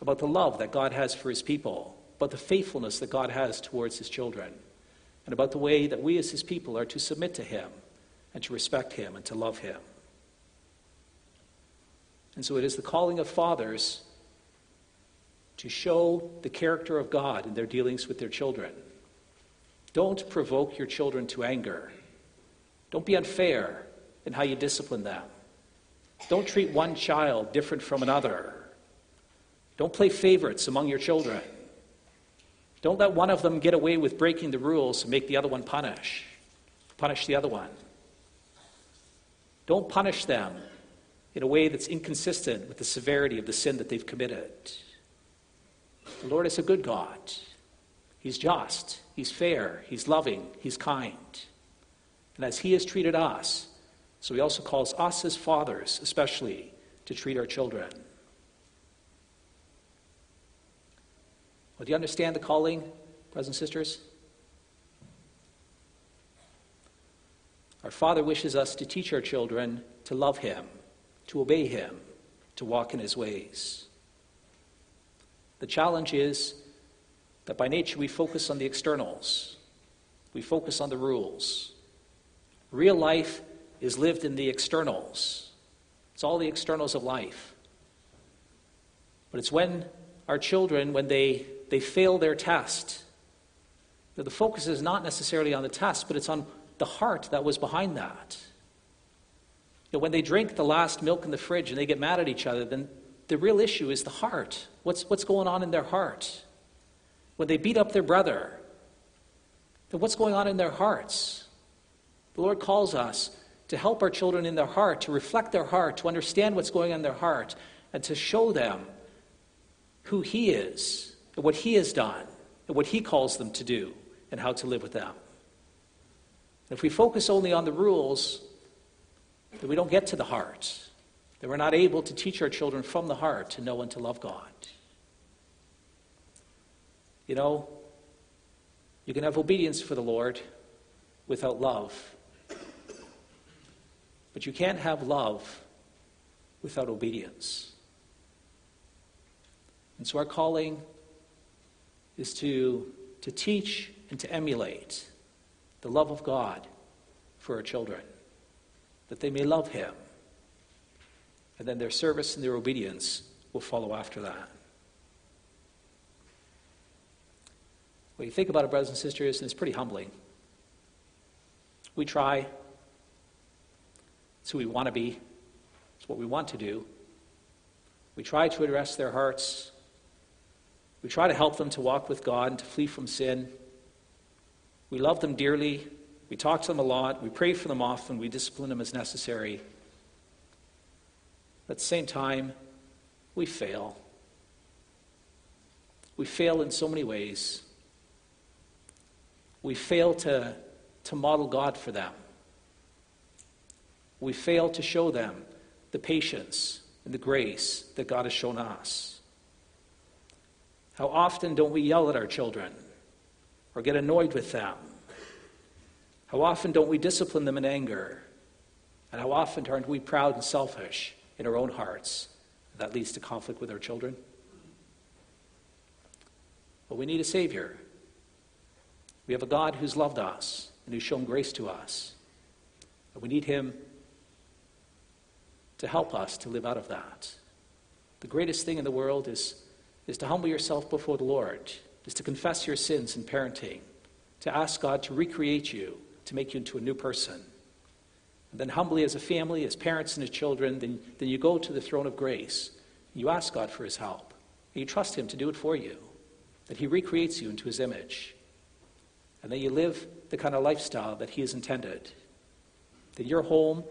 Speaker 2: about the love that God has for his people, about the faithfulness that God has towards his children, and about the way that we as his people are to submit to him and to respect him and to love him. And so it is the calling of fathers to show the character of God in their dealings with their children. Don't provoke your children to anger. Don't be unfair in how you discipline them. Don't treat one child different from another. Don't play favorites among your children. Don't let one of them get away with breaking the rules and make the other one punish. Punish the other one. Don't punish them in a way that's inconsistent with the severity of the sin that they've committed. The Lord is a good God. He's just, He's fair, He's loving, He's kind. And as He has treated us, so he also calls us as fathers, especially, to treat our children. Well, do you understand the calling, brothers and sisters? Our Father wishes us to teach our children to love Him, to obey Him, to walk in His ways. The challenge is that by nature we focus on the externals, we focus on the rules. Real life is lived in the externals. It's all the externals of life. But it's when our children, when they, they fail their test, the focus is not necessarily on the test, but it's on the heart that was behind that. You know, when they drink the last milk in the fridge and they get mad at each other, then the real issue is the heart. What's, what's going on in their heart? When they beat up their brother, then what's going on in their hearts? The Lord calls us to help our children in their heart, to reflect their heart, to understand what's going on in their heart, and to show them who He is, and what He has done, and what He calls them to do, and how to live with them. If we focus only on the rules, that we don't get to the heart, that we're not able to teach our children from the heart to know and to love God. You know, you can have obedience for the Lord without love, but you can't have love without obedience. And so our calling is to, to teach and to emulate the love of God for our children, that they may love Him. And then their service and their obedience will follow after that. When you think about it, brothers and sisters, and it's pretty humbling. We try. It's who we want to be. It's what we want to do. We try to address their hearts. We try to help them to walk with God and to flee from sin. We love them dearly. We talk to them a lot. We pray for them often. We discipline them as necessary. At the same time, we fail. We fail in so many ways. We fail to, to model God for them. We fail to show them the patience and the grace that God has shown us. How often don't we yell at our children or get annoyed with them? How often don't we discipline them in anger? And how often aren't we proud and selfish in our own hearts? That leads to conflict with our children. But we need a Savior. We have a God who's loved us and who's shown grace to us. And we need Him to help us to live out of that. The greatest thing in the world is, is to humble yourself before the Lord, is to confess your sins in parenting, to ask God to recreate you, to make you into a new person. And then, humbly as a family, as parents and as children, then, then you go to the throne of grace. You ask God for His help. And you trust Him to do it for you, that He recreates you into His image and that you live the kind of lifestyle that He has intended. That your home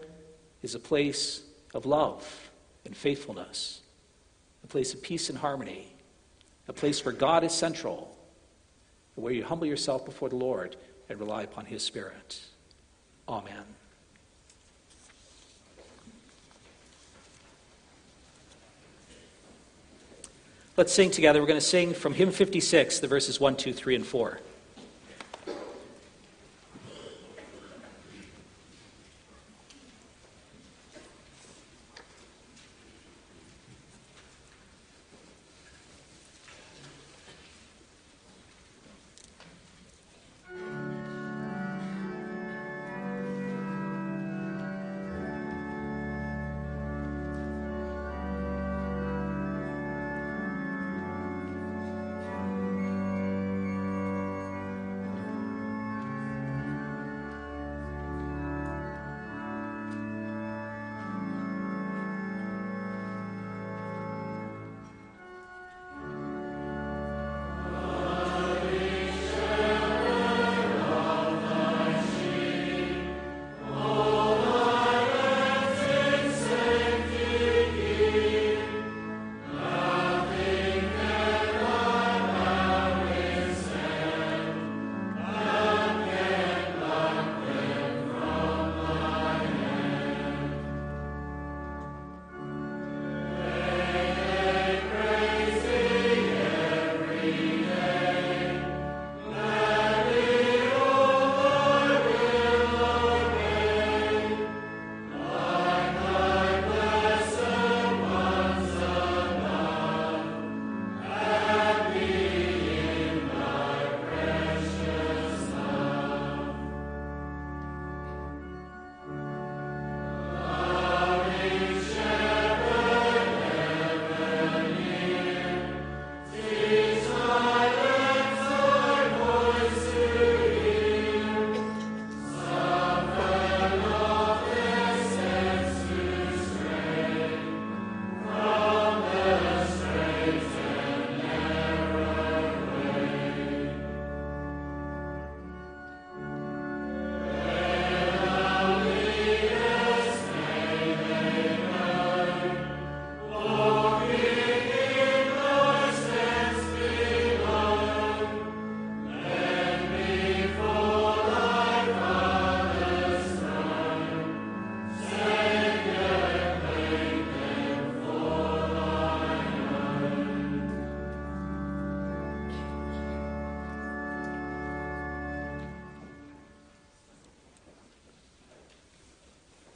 Speaker 2: is a place of love and faithfulness, a place of peace and harmony, a place where God is central, where you humble yourself before the Lord and rely upon His Spirit. Amen. Let's sing together. We're going to sing from hymn 56, the verses 1, 2, 3, and 4.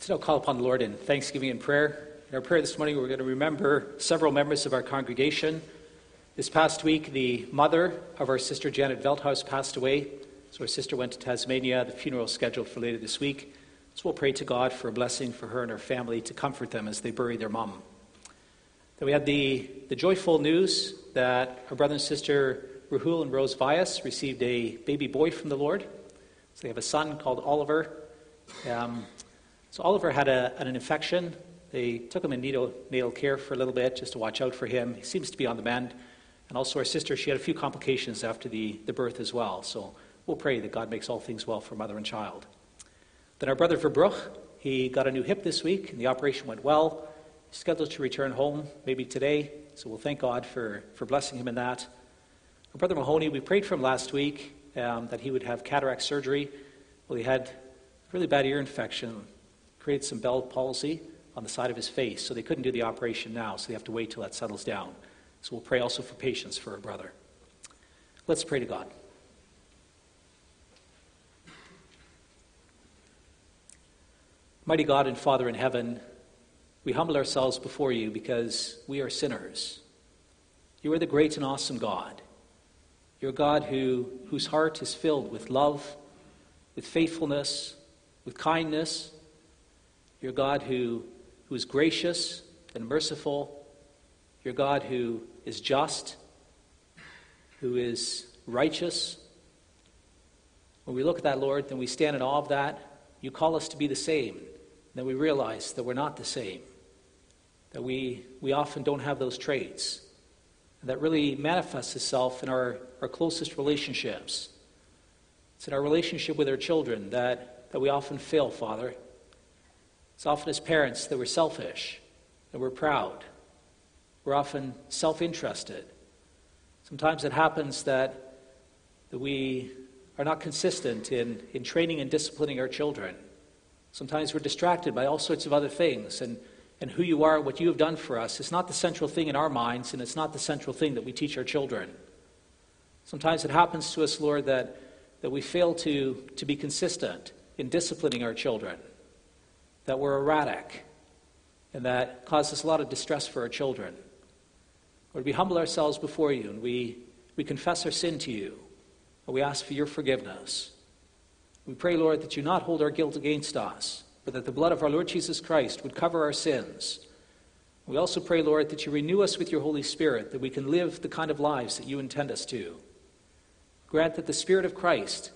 Speaker 2: Let's now call upon the Lord in thanksgiving and prayer. In our prayer this morning, we're going to remember several members of our congregation. This past week, the mother of our sister Janet Veldhuis passed away. So our sister went to Tasmania. The funeral is scheduled for later this week. So we'll pray to God for a blessing for her and her family to comfort them as they bury their mom. Then we had the, the joyful news that our brother and sister Rahul and Rose Vyas received a baby boy from the Lord. So they have a son called Oliver. Um, so Oliver had a, an infection. They took him in neonatal care for a little bit just to watch out for him. He seems to be on the mend. And also our sister, she had a few complications after the, the birth as well. So we'll pray that God makes all things well for mother and child. Then our brother Verbruch, he got a new hip this week, and the operation went well. He's scheduled to return home maybe today, so we'll thank God for, for blessing him in that. Our brother Mahoney, we prayed for him last week um, that he would have cataract surgery. Well, he had a really bad ear infection, created some Bell palsy on the side of his face, so they couldn't do the operation now, so they have to wait till that settles down. So we'll pray also for patience for our brother. Let's pray to God. Mighty God and Father in heaven, we humble ourselves before you because we are sinners. You are the great and awesome God. You're God who, whose heart is filled with love, with faithfulness, with kindness. You're God who, who is gracious and merciful. You're God who is just, who is righteous. When we look at that, Lord, then we stand in awe of that. You call us to be the same then we realize that we're not the same, that we, we often don't have those traits. That really manifests itself in our, our closest relationships. It's in our relationship with our children that, that we often fail, Father. It's often as parents that we're selfish, that we're proud. We're often self interested. Sometimes it happens that, that we are not consistent in, in training and disciplining our children. Sometimes we're distracted by all sorts of other things, and, and who you are, what you have done for us, is not the central thing in our minds, and it's not the central thing that we teach our children. Sometimes it happens to us, Lord, that, that we fail to, to be consistent in disciplining our children, that we're erratic, and that causes a lot of distress for our children. Lord, we humble ourselves before you, and we, we confess our sin to you, and we ask for your forgiveness. We pray, Lord, that you not hold our guilt against us, but that the blood of our Lord Jesus Christ would cover our sins. We also pray, Lord, that you renew us with your Holy Spirit, that we can live the kind of lives that you intend us to. Grant that the Spirit of Christ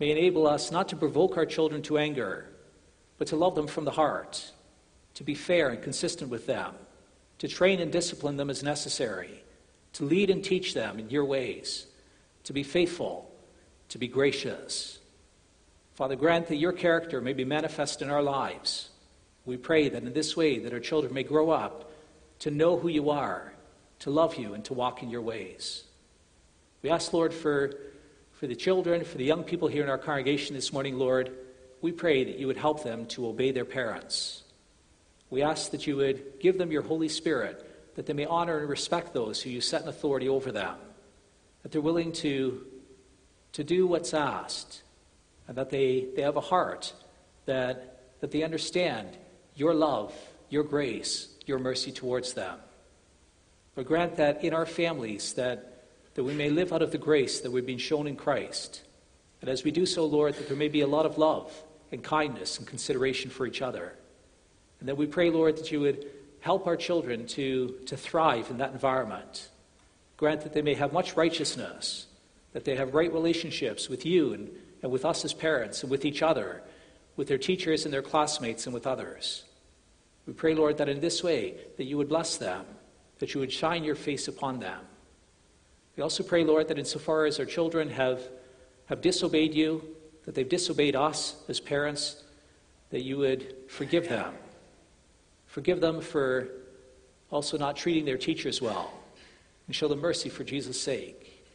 Speaker 2: may enable us not to provoke our children to anger, but to love them from the heart, to be fair and consistent with them, to train and discipline them as necessary, to lead and teach them in your ways, to be faithful, to be gracious Father, grant that your character may be manifest in our lives. We pray that in this way that our children may grow up to know who you are, to love you, and to walk in your ways. We ask, Lord, for, for the children, for the young people here in our congregation this morning, Lord, we pray that you would help them to obey their parents. We ask that you would give them your Holy Spirit, that they may honor and respect those who you set in authority over them, that they're willing to, to do what's asked, and that they, they have a heart that, that they understand your love, your grace, your mercy towards them. But grant that in our families that, that we may live out of the grace that we've been shown in Christ. And as we do so, Lord, that there may be a lot of love and kindness and consideration for each other. And that we pray, Lord, that you would help our children to, to thrive in that environment. Grant that they may have much righteousness, that they have right relationships with you and and with us as parents and with each other, with their teachers and their classmates and with others. We pray, Lord, that in this way that you would bless them, that you would shine your face upon them. We also pray, Lord, that insofar as our children have, have disobeyed you, that they've disobeyed us as parents, that you would forgive them. Forgive them for also not treating their teachers well, and show them mercy for Jesus' sake.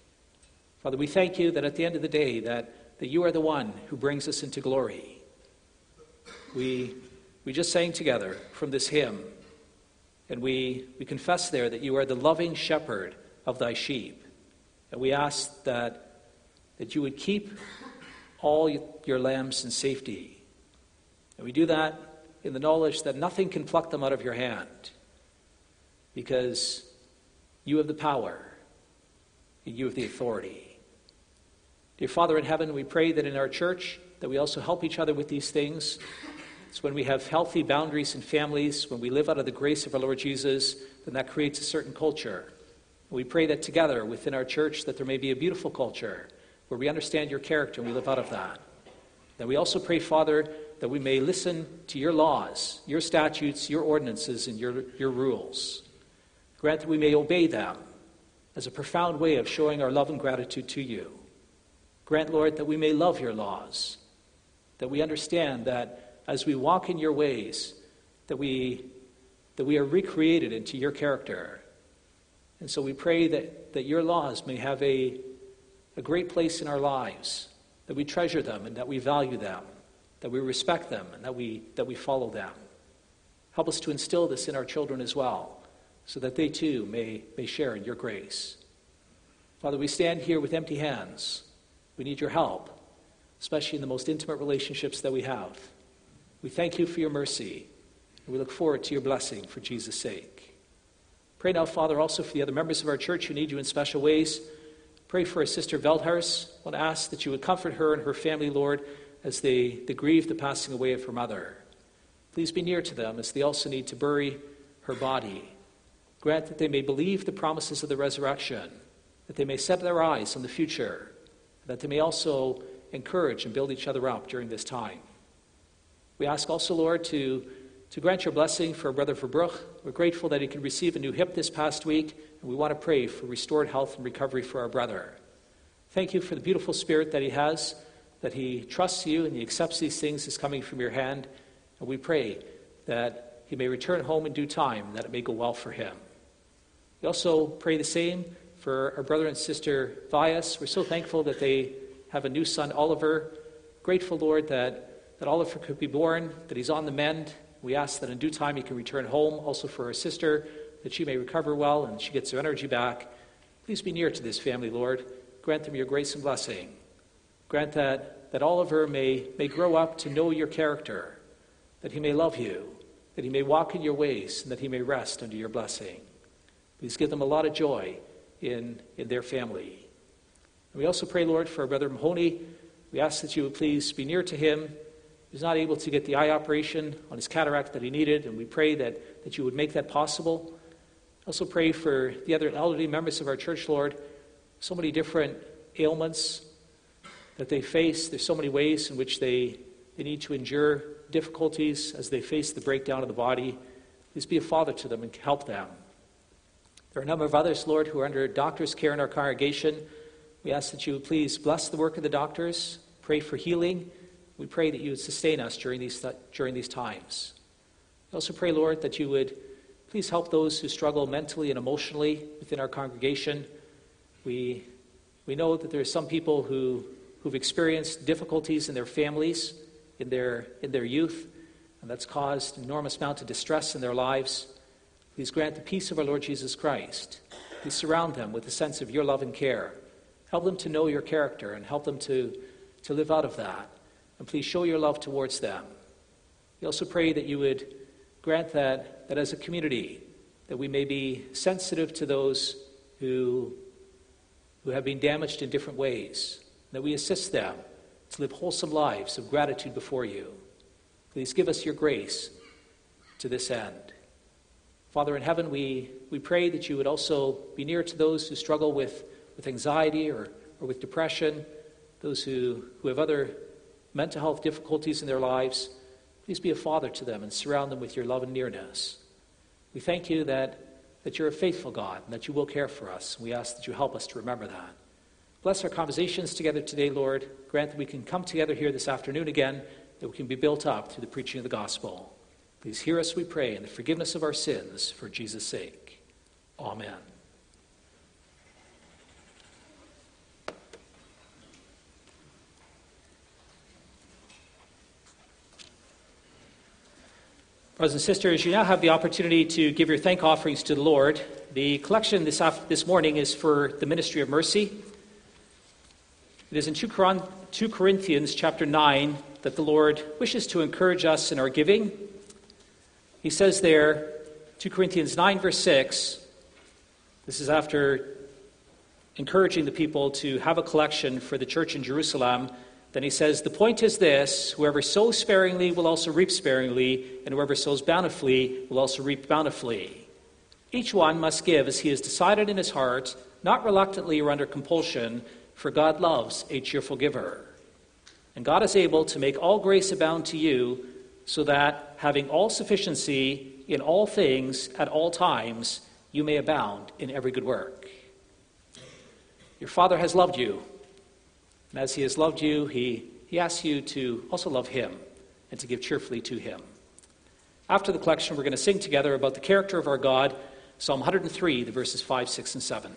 Speaker 2: Father, we thank you that at the end of the day that that you are the one who brings us into glory. We, we just sang together from this hymn, and we, we confess there that you are the loving shepherd of thy sheep. And we ask that, that you would keep all your lambs in safety. And we do that in the knowledge that nothing can pluck them out of your hand because you have the power and you have the authority. Dear Father in heaven, we pray that in our church that we also help each other with these things. It's when we have healthy boundaries in families, when we live out of the grace of our Lord Jesus, then that creates a certain culture. We pray that together within our church that there may be a beautiful culture where we understand your character and we live out of that. Then we also pray, Father, that we may listen to your laws, your statutes, your ordinances, and your, your rules. Grant that we may obey them as a profound way of showing our love and gratitude to you. Grant, Lord, that we may love your laws, that we understand that as we walk in your ways, that we, that we are recreated into your character. And so we pray that, that your laws may have a, a great place in our lives, that we treasure them and that we value them, that we respect them and that we, that we follow them. Help us to instill this in our children as well, so that they too may, may share in your grace. Father, we stand here with empty hands. We need your help, especially in the most intimate relationships that we have. We thank you for your mercy, and we look forward to your blessing for Jesus' sake. Pray now, Father, also for the other members of our church who need you in special ways. Pray for our sister Veldhuis. I want to ask that you would comfort her and her family, Lord, as they, they grieve the passing away of her mother. Please be near to them as they also need to bury her body. Grant that they may believe the promises of the resurrection, that they may set their eyes on the future, that they may also encourage and build each other up during this time. We ask also, Lord, to, to grant your blessing for Brother Verbruch. We're grateful that he could receive a new hip this past week, and we want to pray for restored health and recovery for our brother. Thank you for the beautiful spirit that he has, that he trusts you and he accepts these things as coming from your hand. And we pray that he may return home in due time, that it may go well for him. We also pray the same for our brother and sister Vyas. We're so thankful that they have a new son, Oliver. Grateful, Lord, that, that Oliver could be born, that he's on the mend. We ask that in due time he can return home. Also for our sister, that she may recover well and she gets her energy back. Please be near to this family, Lord. Grant them your grace and blessing. Grant that, that Oliver may, may grow up to know your character, that he may love you, that he may walk in your ways, and that he may rest under your blessing. Please give them a lot of joy in, in their family. And we also pray, Lord, for our brother Mahoney. We ask that you would please be near to him. He's not able to get the eye operation on his cataract that he needed, and we pray that, that you would make that possible. Also pray for the other elderly members of our church, Lord. So many different ailments that they face. There's so many ways in which they, they need to endure difficulties as they face the breakdown of the body. Please be a father to them and help them. There are a number of others, Lord, who are under doctor's care in our congregation. We ask that you please bless the work of the doctors, pray for healing. We pray that you would sustain us during these, during these times. We also pray, Lord, that you would please help those who struggle mentally and emotionally within our congregation. We, we know that there are some people who, who've experienced difficulties in their families, in their, in their youth, and that's caused an enormous amount of distress in their lives. Please grant the peace of our Lord Jesus Christ. Please surround them with a sense of your love and care. Help them to know your character and help them to, to live out of that. And please show your love towards them. We also pray that you would grant that, that as a community, that we may be sensitive to those who, who have been damaged in different ways, that we assist them to live wholesome lives of gratitude before you. Please give us your grace to this end. Father in heaven, we, we pray that you would also be near to those who struggle with, with anxiety or, or with depression, those who, who have other mental health difficulties in their lives. Please be a father to them and surround them with your love and nearness. We thank you that, that you're a faithful God and that you will care for us. We ask that you help us to remember that. Bless our conversations together today, Lord. Grant that we can come together here this afternoon again, that we can be built up through the preaching of the gospel. Please hear us, we pray, in the forgiveness of our sins for Jesus' sake. Amen. Brothers and sisters, you now have the opportunity to give your thank offerings to the Lord. The collection this, this morning is for the ministry of mercy. It is in 2 Corinthians chapter 9 that the Lord wishes to encourage us in our giving He says there, 2 Corinthians 9, verse 6, this is after encouraging the people to have a collection for the church in Jerusalem. Then he says, The point is this whoever sows sparingly will also reap sparingly, and whoever sows bountifully will also reap bountifully. Each one must give as he has decided in his heart, not reluctantly or under compulsion, for God loves a cheerful giver. And God is able to make all grace abound to you, so that, having all sufficiency in all things at all times, you may abound in every good work. Your Father has loved you. And as He has loved you, He, he asks you to also love Him and to give cheerfully to Him. After the collection, we're going to sing together about the character of our God, Psalm 103, the verses 5, 6, and 7.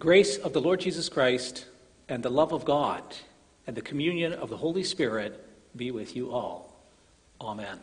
Speaker 2: Grace of the Lord Jesus Christ and the love of God and the communion of the Holy Spirit be with you all. Amen.